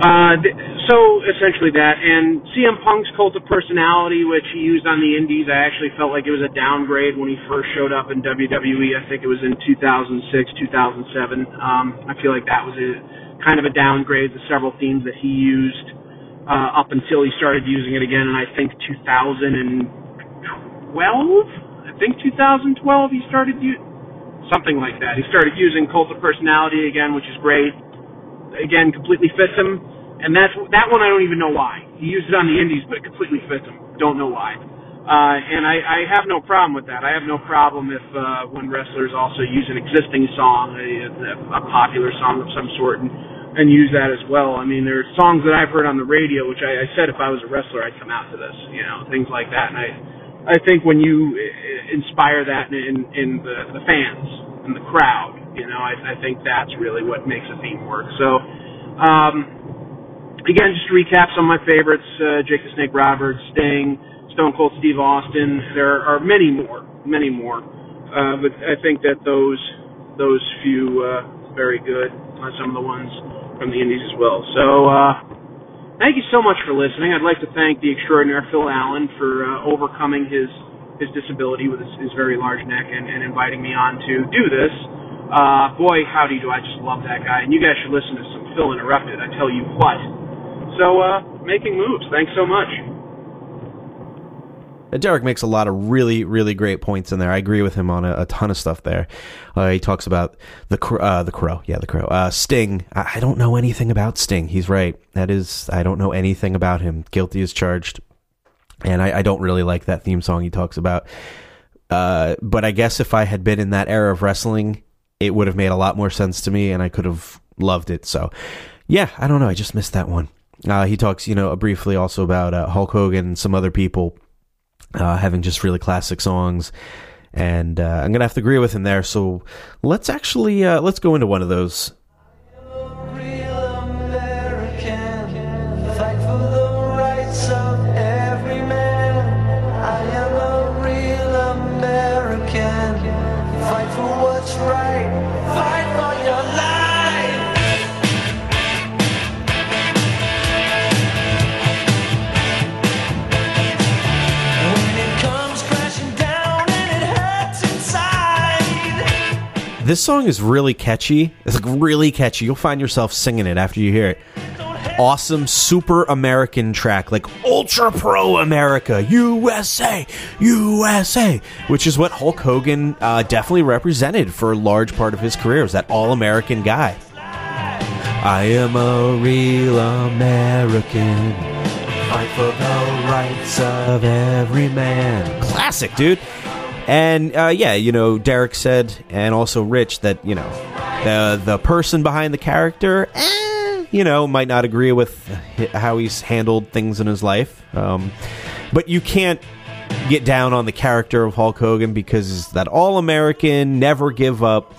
uh, th- so essentially that. And CM Punk's Cult of Personality, which he used on the Indies, I actually felt like it was a downgrade when he first showed up in WWE. I think it was in 2006, 2007. Um, I feel like that was a kind of a downgrade to several themes that he used, uh, up until he started using it again. And I think 2012? I think 2012 he started u- something like that. He started using Cult of Personality again, which is great. Again, completely fits him, and that's that one I don't even know why. He used it on the Indies, but it completely fits him. Don't know why. Uh, and I, I have no problem with that. I have no problem if uh, when wrestlers also use an existing song, a, a popular song of some sort, and, and use that as well. I mean, there are songs that I've heard on the radio, which I, I said if I was a wrestler, I'd come out to this, you know, things like that. And I, I think when you uh, inspire that in, in the, the fans and the crowd, you know, I, I think that's really what makes a theme work. So, um, again, just to recap some of my favorites: uh, Jake the Snake Roberts, Sting. Stone Cold Steve Austin. There are many more, many more. Uh, but I think that those those few uh, very good. Uh, some of the ones from the Indies as well. So uh, thank you so much for listening. I'd like to thank the extraordinary Phil Allen for uh, overcoming his his disability with his, his very large neck and, and inviting me on to do this. Uh, boy, howdy do I just love that guy. And you guys should listen to some Phil Interrupted. I tell you what. So, uh, making moves. Thanks so much. Uh, Derek makes a lot of really, really great points in there. I agree with him on a, a ton of stuff there. Uh, he talks about the uh, the crow, yeah, the crow. Uh, Sting. I, I don't know anything about Sting. He's right. That is, I don't know anything about him. Guilty as charged. And I, I don't really like that theme song he talks about. Uh, but I guess if I had been in that era of wrestling, it would have made a lot more sense to me, and I could have loved it. So, yeah, I don't know. I just missed that one. Uh, he talks, you know, briefly also about uh, Hulk Hogan and some other people uh, having just really classic songs. And uh, I'm gonna have to agree with him there. So let's actually uh, let's go into one of those. This song is really catchy. It's like really catchy. You'll find yourself singing it after you hear it. Awesome, super American track, like ultra pro America, USA, USA, which is what Hulk Hogan uh, definitely represented for a large part of his career. Was that all American guy? I am a real American. Fight for the rights of every man. Classic, dude. And uh, yeah, you know, Derek said, and also Rich, that you know, the the person behind the character, eh, you know, might not agree with how he's handled things in his life. Um, but you can't get down on the character of Hulk Hogan because that all American, never give up,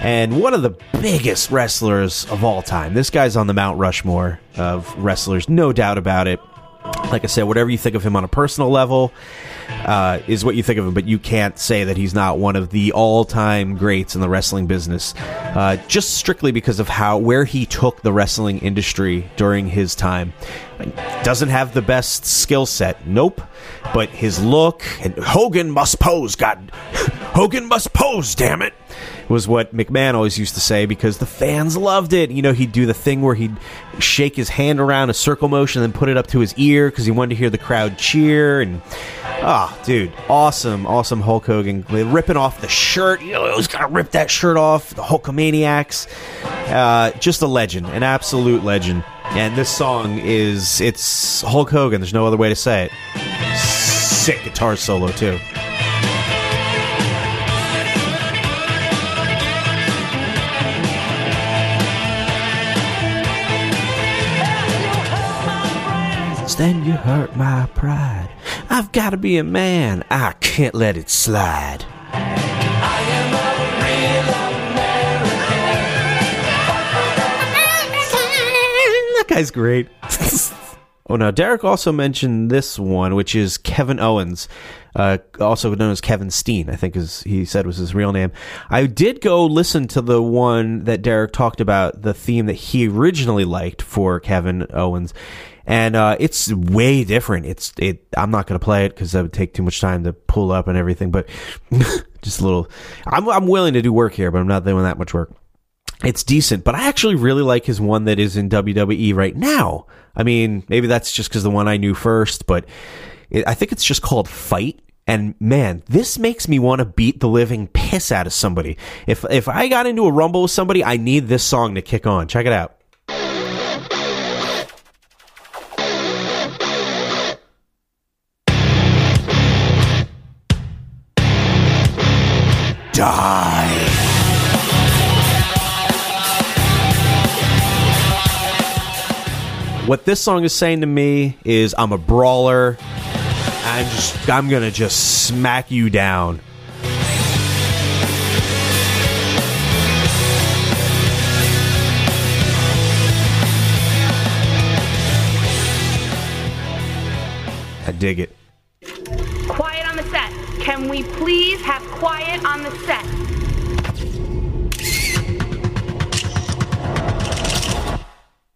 and one of the biggest wrestlers of all time. This guy's on the Mount Rushmore of wrestlers, no doubt about it. Like I said, whatever you think of him on a personal level uh, is what you think of him, but you can't say that he's not one of the all-time greats in the wrestling business, uh, just strictly because of how where he took the wrestling industry during his time. Doesn't have the best skill set, nope, but his look and Hogan must pose. God, Hogan must pose. Damn it was what McMahon always used to say because the fans loved it. You know, he'd do the thing where he'd shake his hand around a circle motion and then put it up to his ear because he wanted to hear the crowd cheer. And ah, oh, dude, awesome, awesome Hulk Hogan ripping off the shirt. You know, always gotta rip that shirt off. The Hulkamaniacs, uh, just a legend, an absolute legend. And this song is it's Hulk Hogan. There's no other way to say it. Sick guitar solo too. Then you hurt my pride. I've got to be a man. I can't let it slide. That guy's great. oh, now Derek also mentioned this one, which is Kevin Owens, uh, also known as Kevin Steen. I think is he said was his real name. I did go listen to the one that Derek talked about, the theme that he originally liked for Kevin Owens and uh, it's way different. It's it. I'm not to play it because that would take too much time to pull up and everything. But just a little. I'm I'm willing to do work here, but I'm not doing that much work. It's decent, but I actually really like his one that is in WWE right now. I mean, maybe that's just because the one I knew first, but it, I think it's just called Fight. And man, this makes me want to beat the living piss out of somebody. If if I got into a rumble with somebody, I need this song to kick on. Check it out. Die. What this song is saying to me is I'm a brawler. I'm just I'm gonna just smack you down. I dig it. Can we please have quiet on the set?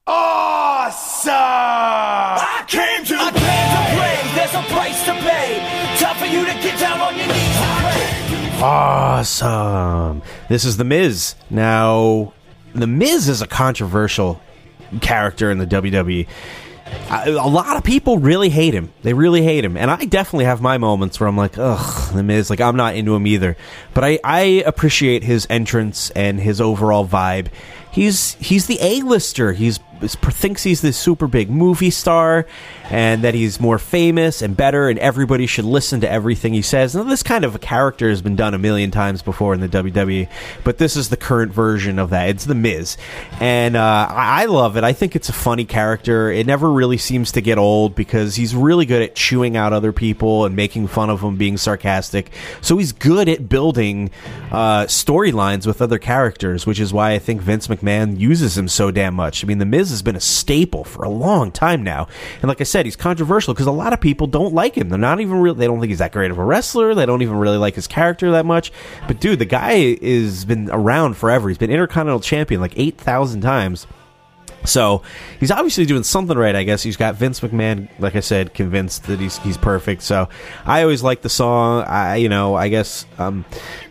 Awesome! I came to I came to play. There's a price to pay. Time for you to get down on your knees and pray. Awesome. This is The Miz. Now, The Miz is a controversial character in the WWE. A lot of people really hate him. They really hate him. And I definitely have my moments where I'm like, ugh, The Miz. Like, I'm not into him either. But I, I appreciate his entrance and his overall vibe. He's he's the A-lister. He's thinks he's this super big movie star and that he's more famous and better and everybody should listen to everything he says. Now this kind of a character has been done a million times before in the WWE, but this is the current version of that. It's the Miz. And uh, I love it. I think it's a funny character. It never really seems to get old because he's really good at chewing out other people and making fun of them being sarcastic. So he's good at building uh, storylines with other characters, which is why I think Vince McMahon uses him so damn much. I mean, The Miz has been a staple for a long time now, and like I said, he's controversial because a lot of people don't like him. They're not even real. They don't think he's that great of a wrestler. They don't even really like his character that much. But dude, the guy is been around forever. He's been Intercontinental Champion like eight thousand times. So he's obviously doing something right, I guess. He's got Vince McMahon, like I said, convinced that he's he's perfect. So I always like the song. I you know I guess um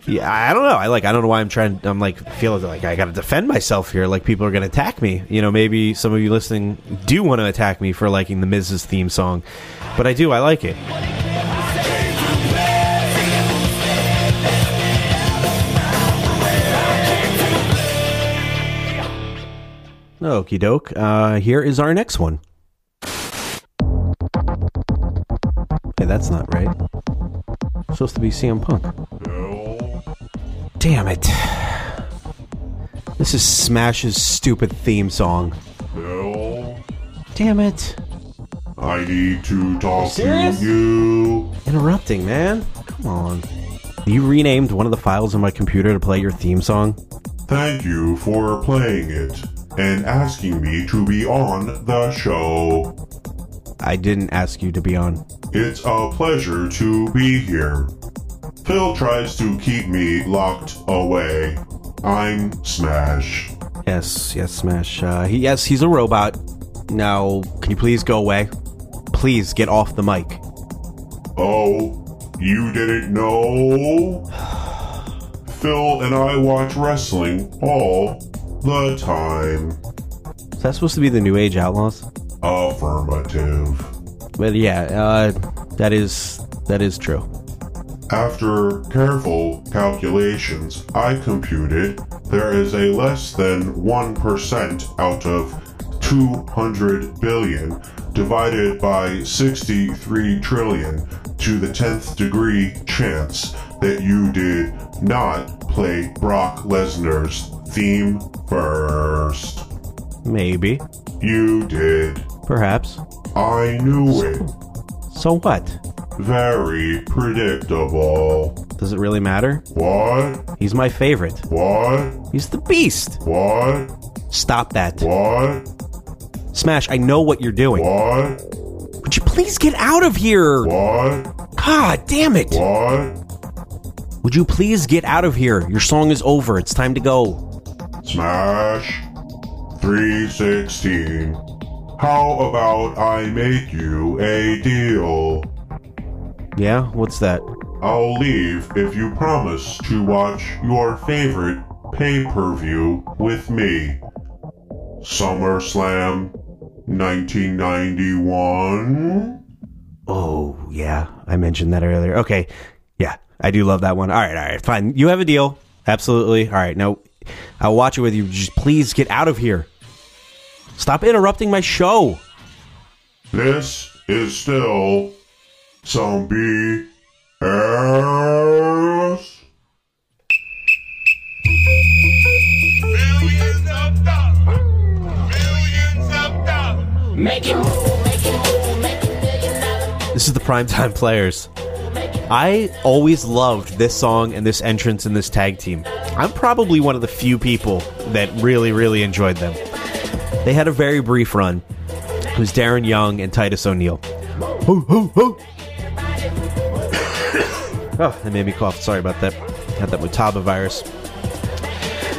yeah I don't know. I like I don't know why I'm trying. I'm like feel like I got to defend myself here. Like people are going to attack me. You know maybe some of you listening do want to attack me for liking the Miz's theme song, but I do. I like it. Okie doke. Uh, here is our next one. Hey, that's not right. supposed to be CM Punk. Damn it. This is Smash's stupid theme song. Bill, Damn it. I need to talk to you. Interrupting, man. Come on. You renamed one of the files on my computer to play your theme song? Thank you for playing it and asking me to be on the show. I didn't ask you to be on. It's a pleasure to be here. Phil tries to keep me locked away. I'm Smash. Yes, yes, Smash. Uh, he, yes, he's a robot. Now, can you please go away? Please get off the mic. Oh, you didn't know? Phil and I watch wrestling all the time. Is that supposed to be the New Age Outlaws? Affirmative. But yeah, uh, that is that is true. After careful calculations, I computed there is a less than 1% out of 200 billion divided by 63 trillion to the 10th degree chance that you did not play Brock Lesnar's theme first. Maybe. You did. Perhaps. I knew it. So what? Very predictable. Does it really matter? What? He's my favorite. What? He's the beast. What? Stop that. What? Smash, I know what you're doing. What? Would you please get out of here? What? God damn it. What? Would you please get out of here? Your song is over. It's time to go. Smash 316. How about I make you a deal? Yeah? What's that? I'll leave if you promise to watch your favorite pay per view with me. SummerSlam 1991. Oh, yeah. I mentioned that earlier. Okay. Yeah. I do love that one. All right. All right. Fine. You have a deal. Absolutely. All right. Now, I'll watch it with you. Just please get out of here. Stop interrupting my show. This is still zombie house. Billions of dollars. Of dollars. Make it move. This is the primetime players. I always loved this song and this entrance and this tag team. I'm probably one of the few people that really, really enjoyed them. They had a very brief run. It was Darren Young and Titus O'Neil. Hoo, hoo, hoo. oh, that made me cough. Sorry about that. Had that Mutaba virus.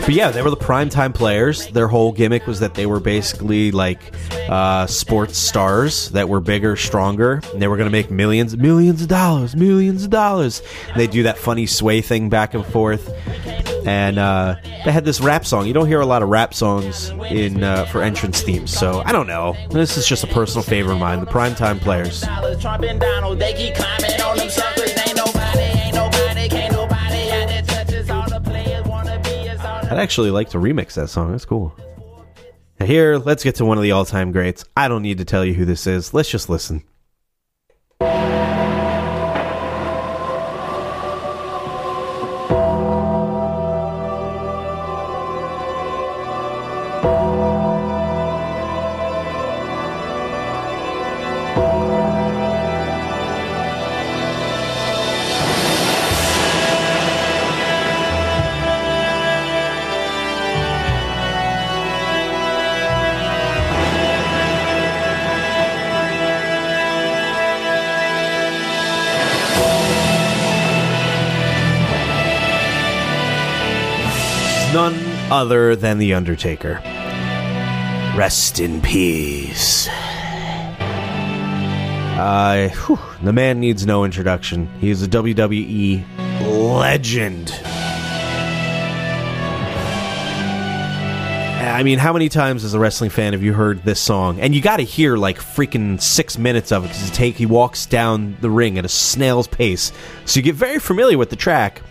But yeah, they were the primetime players. Their whole gimmick was that they were basically like uh, sports stars that were bigger, stronger, and they were going to make millions, millions of dollars, millions of dollars. They do that funny sway thing back and forth. And uh, they had this rap song. You don't hear a lot of rap songs in uh, for entrance themes, so I don't know. This is just a personal favorite of mine. The primetime players. I'd actually like to remix that song. That's cool. Here, let's get to one of the all-time greats. I don't need to tell you who this is. Let's just listen. Other than The Undertaker. Rest in peace. Uh, whew, the man needs no introduction. He is a WWE legend. I mean, how many times as a wrestling fan have you heard this song? And you got to hear like freaking six minutes of it because he walks down the ring at a snail's pace, so you get very familiar with the track.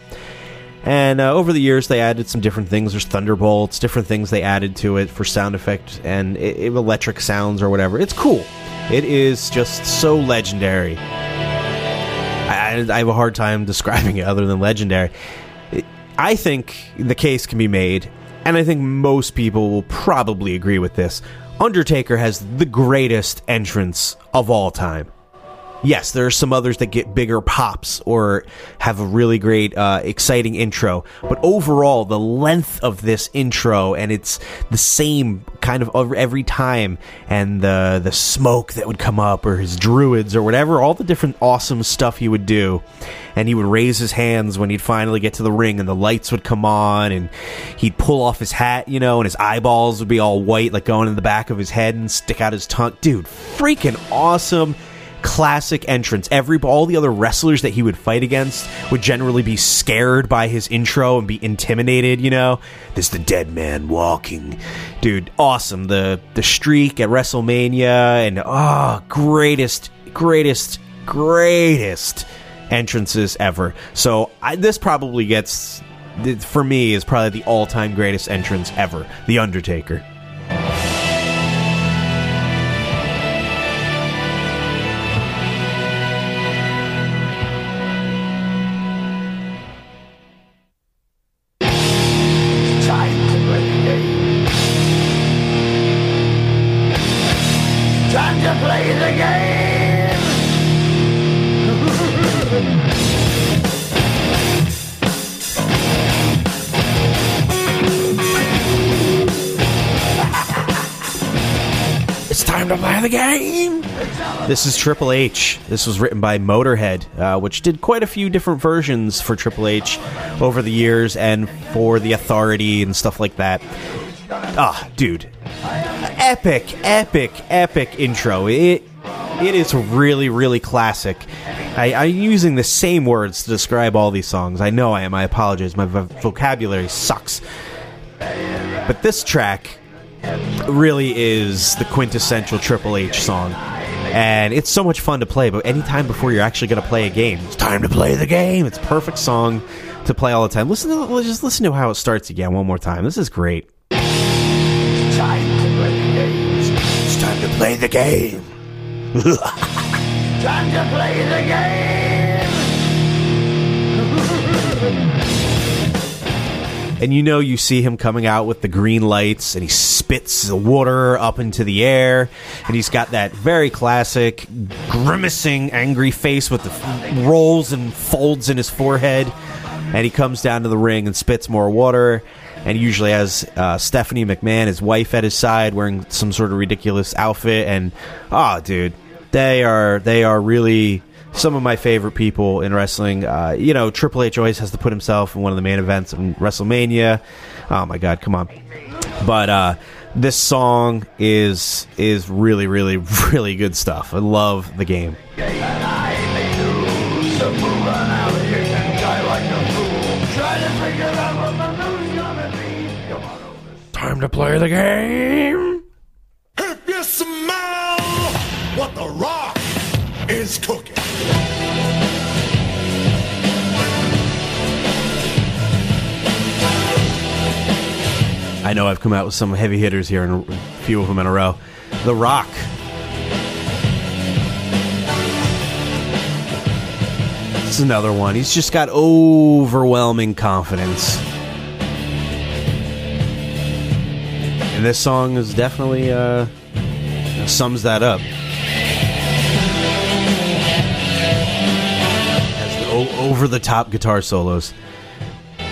And uh, over the years, they added some different things. There's thunderbolts, different things they added to it for sound effect and it, it- electric sounds or whatever. It's cool. It is just so legendary. I, I have a hard time describing it other than legendary. I think the case can be made, and I think most people will probably agree with this. Undertaker has the greatest entrance of all time. Yes, there are some others that get bigger pops or have a really great, uh, exciting intro. But overall, the length of this intro and it's the same kind of every time, and the the smoke that would come up, or his druids, or whatever, all the different awesome stuff he would do. And he would raise his hands when he'd finally get to the ring, and the lights would come on, and he'd pull off his hat, you know, and his eyeballs would be all white, like going in the back of his head, and stick out his tongue. Dude, freaking awesome classic entrance. Every all the other wrestlers that he would fight against would generally be scared by his intro and be intimidated. You know, this is the dead man walking, dude. Awesome. The the streak at WrestleMania and oh, greatest, greatest, greatest entrances ever. So I, this probably gets. For me, is probably the all-time greatest entrance ever, The Undertaker. This is Triple H. This was written by Motorhead, uh, which did quite a few different versions for Triple H over the years and for the Authority and stuff like that. Ah, dude, epic, epic, epic intro. It it is really, really classic. I, I'm using the same words to describe all these songs. I know I am. I apologize. My vo- vocabulary sucks. But this track really is the quintessential Triple H song. And it's so much fun to play, but anytime before you're actually going to play a game, it's time to play the game. It's a perfect song to play all the time. Listen to just listen to how it starts again one more time. This is great. It's Time to play the game. It's time to play the game. Time to play the game. And you know you see him coming out with the green lights, and he spits the water up into the air, and he's got that very classic grimacing, angry face with the f- rolls and folds in his forehead, and he comes down to the ring and spits more water. And usually has uh, Stephanie McMahon, his wife, at his side, wearing some sort of ridiculous outfit. And oh, dude, they are they are really some of my favorite people in wrestling. Uh, you know, Triple H always has to put himself in one of the main events in WrestleMania. Oh my God, come on! But uh, this song is is really, really, really good stuff. I love the game. Time to play the game. If you smell what the rock is cooking. I know I've come out with some heavy hitters here and a few of them in a row. The Rock. This is another one. He's just got overwhelming confidence. And this song is definitely uh, sums that up. Has the over the top guitar solos.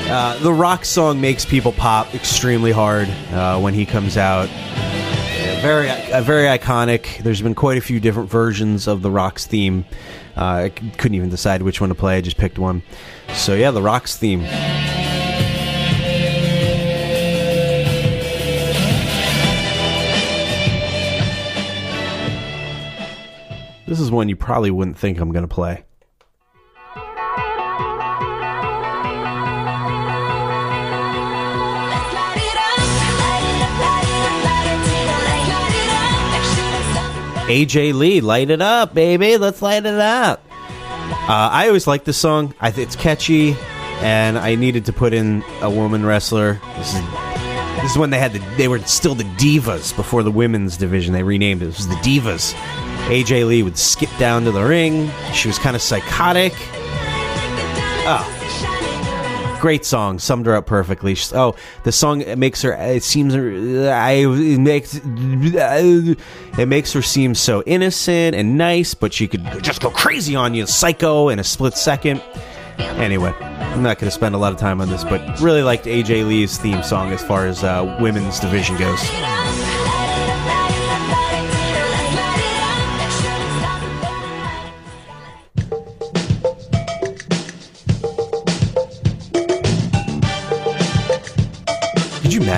Uh, the rock song makes people pop extremely hard uh, when he comes out. Uh, very, uh, very iconic. There's been quite a few different versions of the Rock's theme. Uh, I c- couldn't even decide which one to play. I just picked one. So yeah, the Rock's theme. This is one you probably wouldn't think I'm going to play. AJ Lee, light it up, baby. Let's light it up. Uh, I always like this song. I th- it's catchy, and I needed to put in a woman wrestler. This is this is when they had the they were still the divas before the women's division. They renamed it. It was the divas. AJ Lee would skip down to the ring. She was kind of psychotic. Oh, great song. Summed her up perfectly. She's- oh, the song it makes her. It seems. I it makes it makes her seem so innocent and nice, but she could just go crazy on you, psycho, in a split second. Anyway, I'm not going to spend a lot of time on this, but really liked AJ Lee's theme song as far as uh, women's division goes.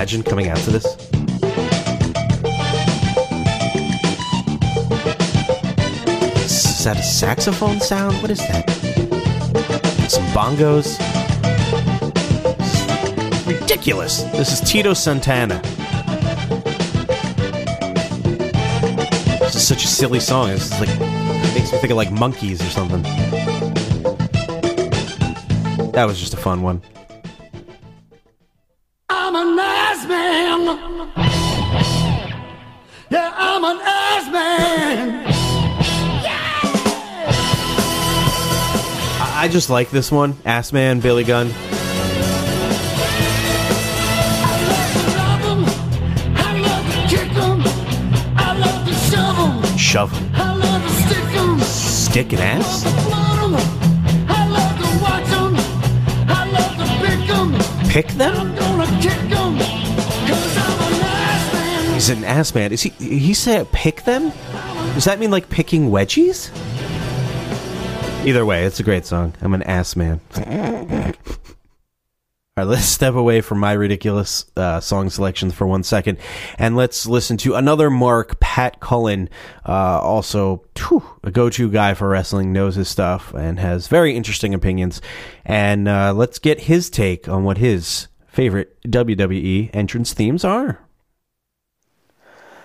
Imagine coming out to this? Is that a saxophone sound? What is that? Some bongos? Ridiculous. This is Tito Santana. This is such a silly song. It's like it makes me think of like monkeys or something. That was just a fun one. I just like this one. Ass Man, Billy Gunn. Shove 'em. Shove 'em. I love to stick an ass? Pick 'em. Pick them? He's an ass man. Is he? He said pick them. Does that mean like picking wedgies? Either way, it's a great song. I'm an ass man. All right, let's step away from my ridiculous uh, song selections for one second, and let's listen to another Mark, Pat Cullen, uh, also whew, a go-to guy for wrestling, knows his stuff, and has very interesting opinions. And uh, let's get his take on what his favorite WWE entrance themes are.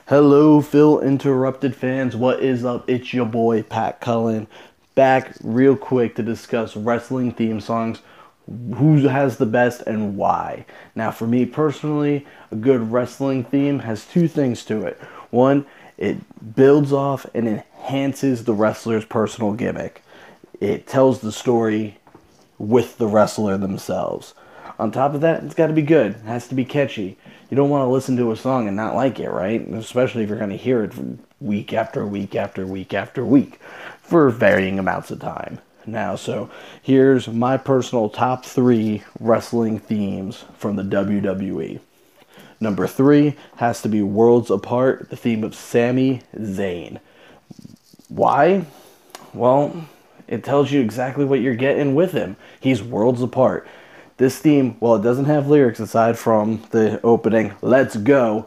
Hello, Phil Interrupted fans. What is up? It's your boy, Pat Cullen. Back real quick to discuss wrestling theme songs. Who has the best and why? Now, for me personally, a good wrestling theme has two things to it. One, it builds off and enhances the wrestler's personal gimmick, it tells the story with the wrestler themselves. On top of that, it's got to be good. It has to be catchy. You don't want to listen to a song and not like it, right? Especially if you're going to hear it week after week after week after week for varying amounts of time. Now, so here's my personal top three wrestling themes from the WWE. Number three has to be Worlds Apart, the theme of Sami Zayn. Why? Well, it tells you exactly what you're getting with him. He's worlds apart. This theme, well, it doesn't have lyrics aside from the opening, Let's Go.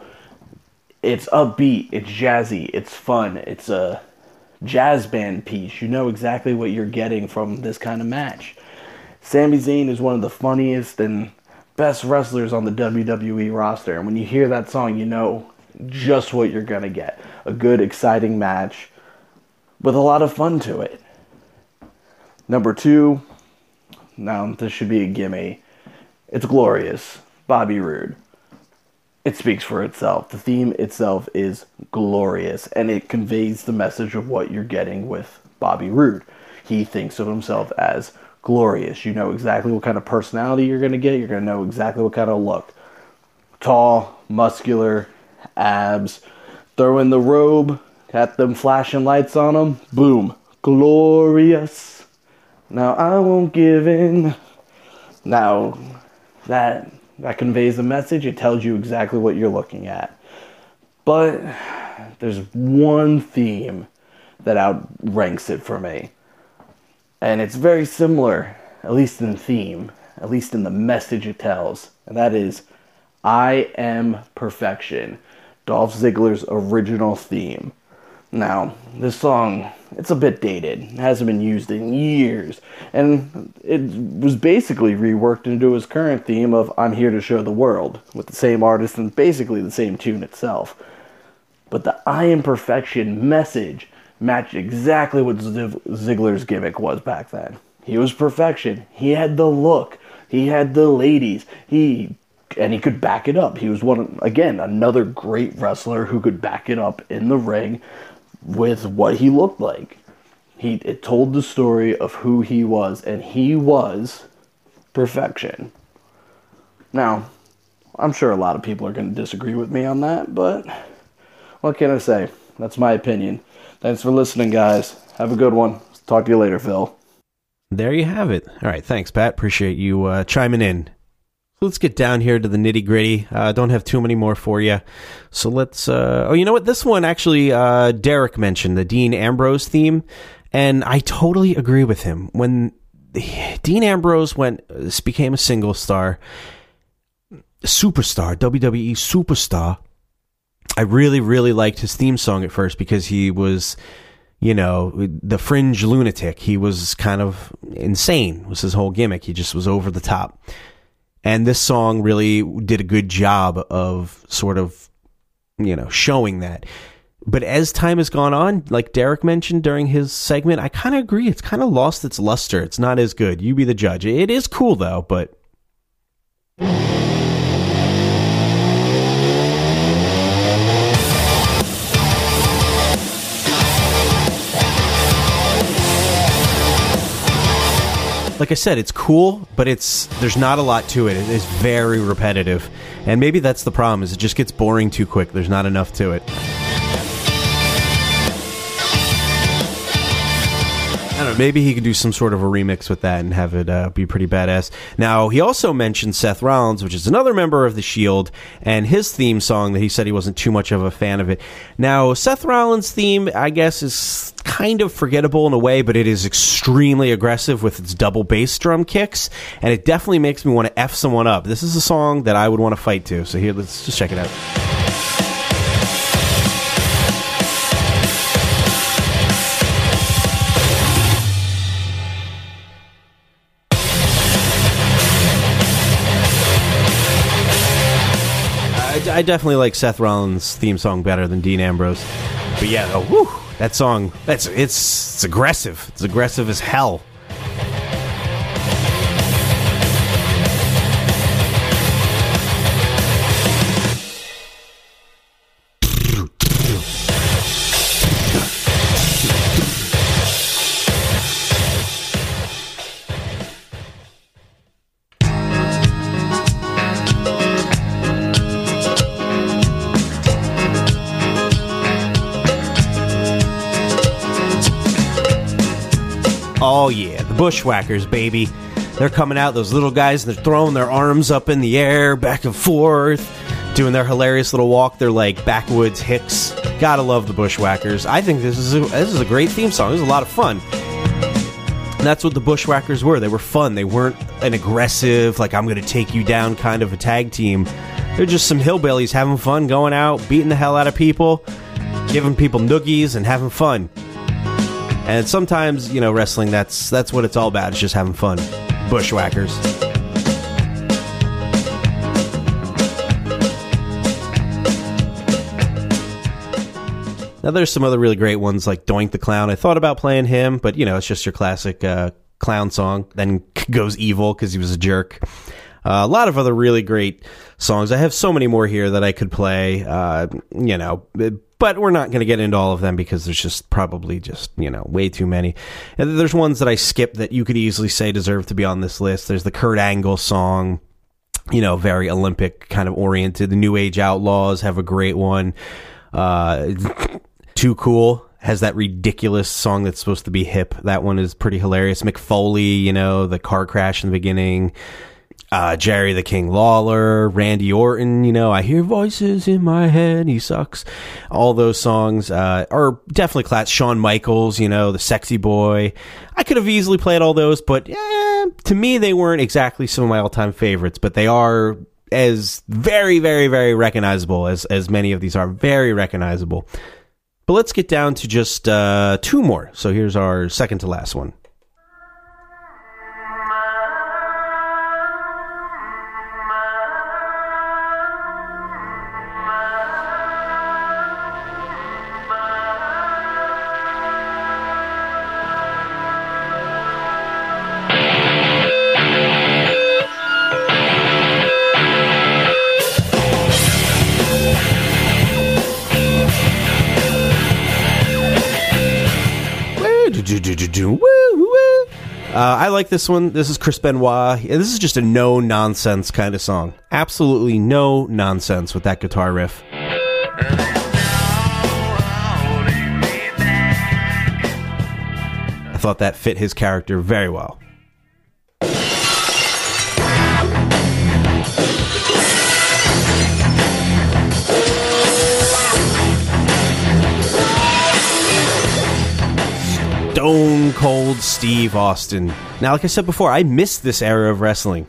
It's upbeat, it's jazzy, it's fun, it's a jazz band piece. You know exactly what you're getting from this kind of match. Sami Zayn is one of the funniest and best wrestlers on the WWE roster. And when you hear that song, you know just what you're going to get. A good, exciting match with a lot of fun to it. Number two, now this should be a gimme. It's glorious. Bobby Roode. It speaks for itself. The theme itself is glorious and it conveys the message of what you're getting with Bobby Roode. He thinks of himself as glorious. You know exactly what kind of personality you're going to get. You're going to know exactly what kind of look. Tall, muscular, abs. Throw in the robe, got them flashing lights on them. Boom. Glorious. Now I won't give in. Now that that conveys a message. It tells you exactly what you're looking at. But there's one theme that outranks it for me. And it's very similar, at least in theme, at least in the message it tells. And that is I am perfection. Dolph Ziggler's original theme. Now, this song, it's a bit dated. It hasn't been used in years. And it was basically reworked into his current theme of I'm Here to Show the World, with the same artist and basically the same tune itself. But the I am perfection message matched exactly what Ziggler's gimmick was back then. He was perfection. He had the look. He had the ladies. He and he could back it up. He was one again another great wrestler who could back it up in the ring with what he looked like. He it told the story of who he was and he was perfection. Now, I'm sure a lot of people are going to disagree with me on that, but what can I say? That's my opinion. Thanks for listening, guys. Have a good one. Talk to you later, Phil. There you have it. All right, thanks, Pat. Appreciate you uh, chiming in. Let's get down here to the nitty gritty. Uh, don't have too many more for you. So let's. Uh, oh, you know what? This one actually, uh, Derek mentioned the Dean Ambrose theme, and I totally agree with him. When Dean Ambrose went became a single star, superstar, WWE superstar, I really, really liked his theme song at first because he was, you know, the fringe lunatic. He was kind of insane. Was his whole gimmick. He just was over the top. And this song really did a good job of sort of, you know, showing that. But as time has gone on, like Derek mentioned during his segment, I kind of agree. It's kind of lost its luster. It's not as good. You be the judge. It is cool though, but. Like I said, it's cool, but it's there's not a lot to it. It is very repetitive, and maybe that's the problem. Is it just gets boring too quick? There's not enough to it. Maybe he could do some sort of a remix with that and have it uh, be pretty badass. Now, he also mentioned Seth Rollins, which is another member of The Shield, and his theme song that he said he wasn't too much of a fan of it. Now, Seth Rollins' theme, I guess, is kind of forgettable in a way, but it is extremely aggressive with its double bass drum kicks, and it definitely makes me want to F someone up. This is a song that I would want to fight to. So here, let's just check it out. I definitely like Seth Rollins' theme song better than Dean Ambrose. But yeah, whew, that song, that's it's it's aggressive. It's aggressive as hell. Bushwhackers, baby. They're coming out, those little guys, and they're throwing their arms up in the air, back and forth, doing their hilarious little walk. They're like backwoods hicks. Gotta love the Bushwhackers. I think this is a, this is a great theme song. This is a lot of fun. And that's what the Bushwhackers were. They were fun. They weren't an aggressive, like I'm going to take you down kind of a tag team. They're just some hillbillies having fun, going out, beating the hell out of people, giving people noogies, and having fun. And sometimes, you know, wrestling that's that's what it's all about. It's just having fun. Bushwhackers. Now there's some other really great ones like Doink the Clown. I thought about playing him, but you know, it's just your classic uh, clown song. Then goes evil because he was a jerk. Uh, a lot of other really great songs. I have so many more here that I could play. Uh, you know, but we're not going to get into all of them because there's just probably just you know way too many. And there's ones that I skipped that you could easily say deserve to be on this list. There's the Kurt Angle song. You know, very Olympic kind of oriented. The New Age Outlaws have a great one. Uh, too Cool has that ridiculous song that's supposed to be hip. That one is pretty hilarious. Mick Foley, you know, the car crash in the beginning. Uh, Jerry the King Lawler, Randy Orton, you know, I hear voices in my head, he sucks. All those songs uh, are definitely class. Shawn Michaels, you know, the sexy boy. I could have easily played all those, but eh, to me, they weren't exactly some of my all time favorites, but they are as very, very, very recognizable as, as many of these are. Very recognizable. But let's get down to just uh, two more. So here's our second to last one. This one. This is Chris Benoit. This is just a no nonsense kind of song. Absolutely no nonsense with that guitar riff. I thought that fit his character very well. Stone Cold Steve Austin. Now, like I said before, I missed this era of wrestling,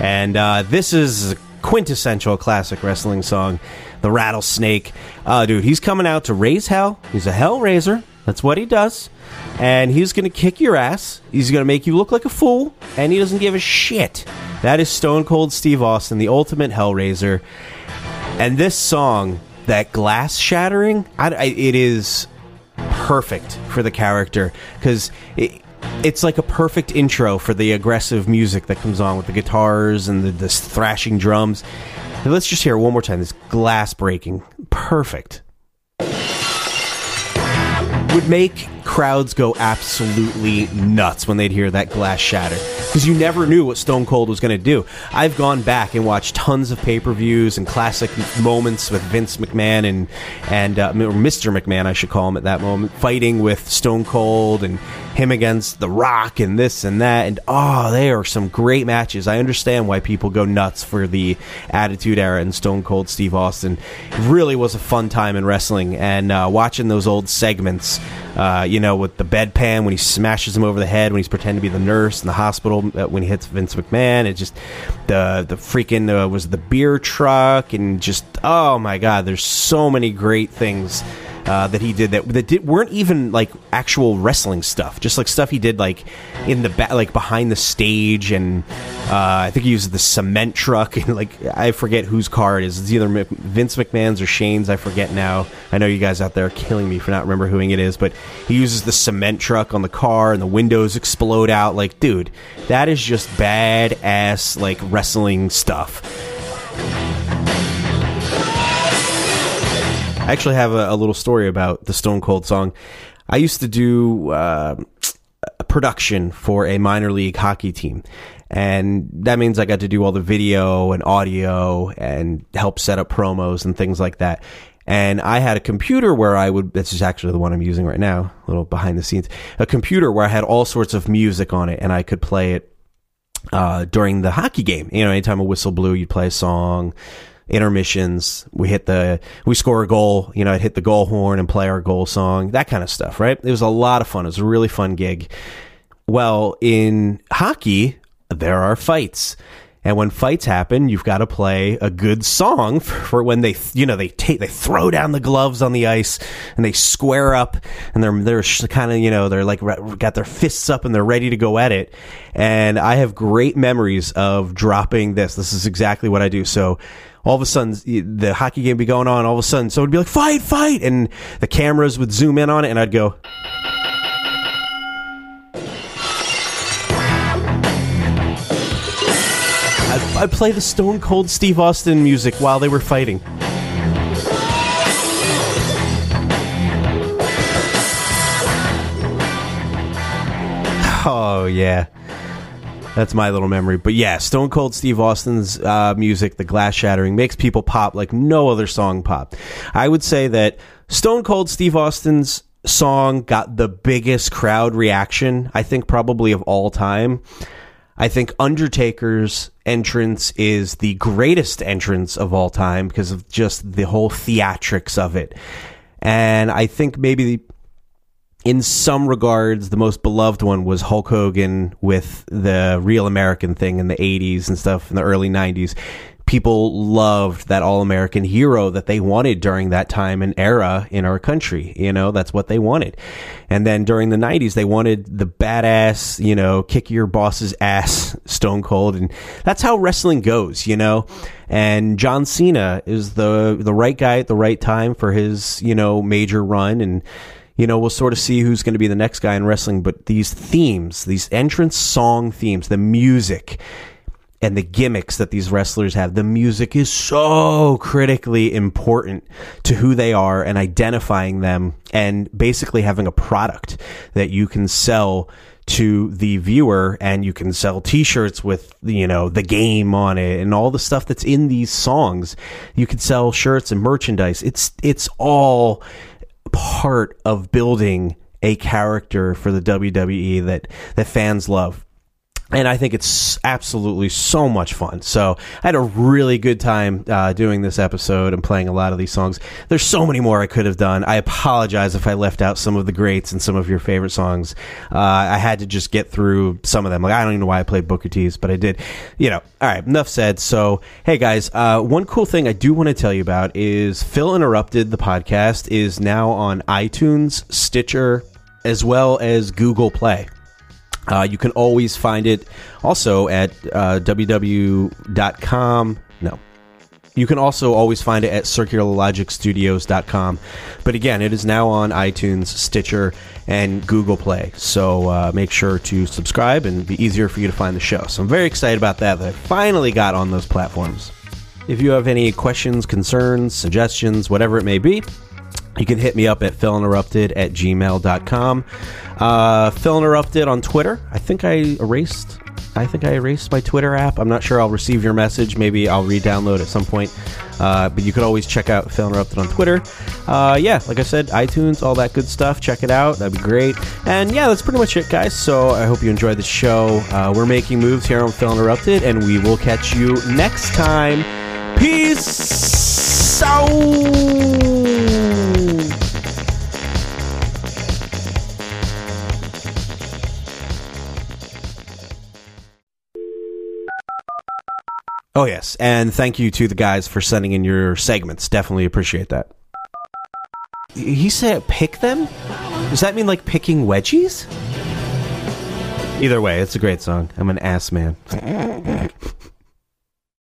and uh, this is a quintessential classic wrestling song, "The Rattlesnake." Uh, dude, he's coming out to raise hell. He's a hell raiser. That's what he does, and he's gonna kick your ass. He's gonna make you look like a fool, and he doesn't give a shit. That is Stone Cold Steve Austin, the ultimate hellraiser. And this song, that glass shattering, I, I, it is perfect for the character because it's like a perfect intro for the aggressive music that comes on with the guitars and the, the thrashing drums. And let's just hear it one more time. This glass breaking, perfect. Would make crowds go absolutely nuts when they'd hear that glass shatter because you never knew what Stone Cold was going to do. I've gone back and watched tons of pay per views and classic moments with Vince McMahon and and uh, Mr. McMahon, I should call him at that moment, fighting with Stone Cold and him against The Rock and this and that. And oh, they are some great matches. I understand why people go nuts for the Attitude Era and Stone Cold Steve Austin. It really was a fun time in wrestling and uh, watching those old segments. Uh, you know, with the bedpan when he smashes him over the head when he's pretending to be the nurse in the hospital uh, when he hits Vince McMahon. It just the the freaking uh, was the beer truck and just oh my god, there's so many great things. Uh, that he did that that did, weren't even like actual wrestling stuff, just like stuff he did like in the back, like behind the stage, and uh, I think he used the cement truck and like I forget whose car it is. It's either Vince McMahon's or Shane's. I forget now. I know you guys out there are killing me for not remember who it is, but he uses the cement truck on the car and the windows explode out. Like, dude, that is just badass like wrestling stuff. I actually have a, a, little story about the Stone Cold song. I used to do uh, a production for a minor league hockey team. And that means I got to do all the video and audio and help set up promos and things like that. And I had a computer where I would, this is actually the one I'm using right now, a little behind the scenes, a computer where I had all sorts of music on it and I could play it uh, during the hockey game. You know, anytime a whistle blew, you'd play a song. Intermissions, we hit the, we score a goal. You know, I'd hit the goal horn and play our goal song, that kind of stuff, right? It was a lot of fun. It was a really fun gig. Well, in hockey, there are fights. And when fights happen, you've got to play a good song for, when they, you know, they take, they throw down the gloves on the ice and they square up and they're, they're kind of, you know, they're like, got their fists up and they're ready to go at it. And I have great memories of dropping this. This is exactly what I do. So, all of a sudden the hockey game would be going on. All of a sudden, someone would be like, "Fight, fight!" and the cameras would zoom in on it, and I'd go. I'd, I'd play the Stone Cold Steve Austin music while they were fighting. Oh yeah. That's my little memory. But yeah, Stone Cold Steve Austin's uh, music, the glass shattering, makes people pop like no other song pop. I would say that Stone Cold Steve Austin's song got the biggest crowd reaction, I think, probably of all time. I think Undertaker's entrance is the greatest entrance of all time because of just the whole theatrics of it. And I think maybe in some regards, the most beloved one was Hulk Hogan with the Real American thing in the 80s and stuff in the early 90s. People loved that all American hero that they wanted during that time and era in our country. You know, that's what they wanted. And then during the 90s, they wanted the badass, you know, kick your boss's ass Stone Cold. And that's how wrestling goes, you know? And John Cena is the, the right guy at the right time for his, you know, major run. And, you know, we'll sort of see who's going to be the next guy in wrestling. But these themes, these entrance song themes, the music and the gimmicks that these wrestlers have, the music is so critically important to who they are and identifying them and basically having a product that you can sell to the viewer and you can sell t-shirts with you know the game on it and all the stuff that's in these songs you can sell shirts and merchandise it's it's all part of building a character for the WWE that that fans love. And I think it's absolutely so much fun. So I had a really good time uh, doing this episode and playing a lot of these songs. There's so many more I could have done. I apologize if I left out some of the greats and some of your favorite songs. Uh, I had to just get through some of them. Like I don't even know why I played Booker T's, but I did. You know. All right. Enough said. So hey guys, uh, one cool thing I do want to tell you about is Phil Interrupted the podcast is now on iTunes, Stitcher, as well as Google Play. Uh, you can always find it also at uh, www.com. No. You can also always find it at circularlogicstudios.com. But again, it is now on iTunes, Stitcher, and Google Play. So uh, make sure to subscribe and be easier for you to find the show. So I'm very excited about that, that I finally got on those platforms. If you have any questions, concerns, suggestions, whatever it may be, you can hit me up at philinterrupted at gmail.com. Uh, Phil Interrupted on Twitter. I think I erased. I think I erased my Twitter app. I'm not sure I'll receive your message. Maybe I'll re-download at some point. Uh, but you could always check out Phil Interrupted on Twitter. Uh, yeah, like I said, iTunes, all that good stuff. Check it out. That'd be great. And yeah, that's pretty much it, guys. So I hope you enjoyed the show. Uh, we're making moves here on Phil Interrupted, and we will catch you next time. Peace out. Oh yes, and thank you to the guys for sending in your segments. Definitely appreciate that. He said pick them? Does that mean like picking wedgies? Either way, it's a great song. I'm an ass man.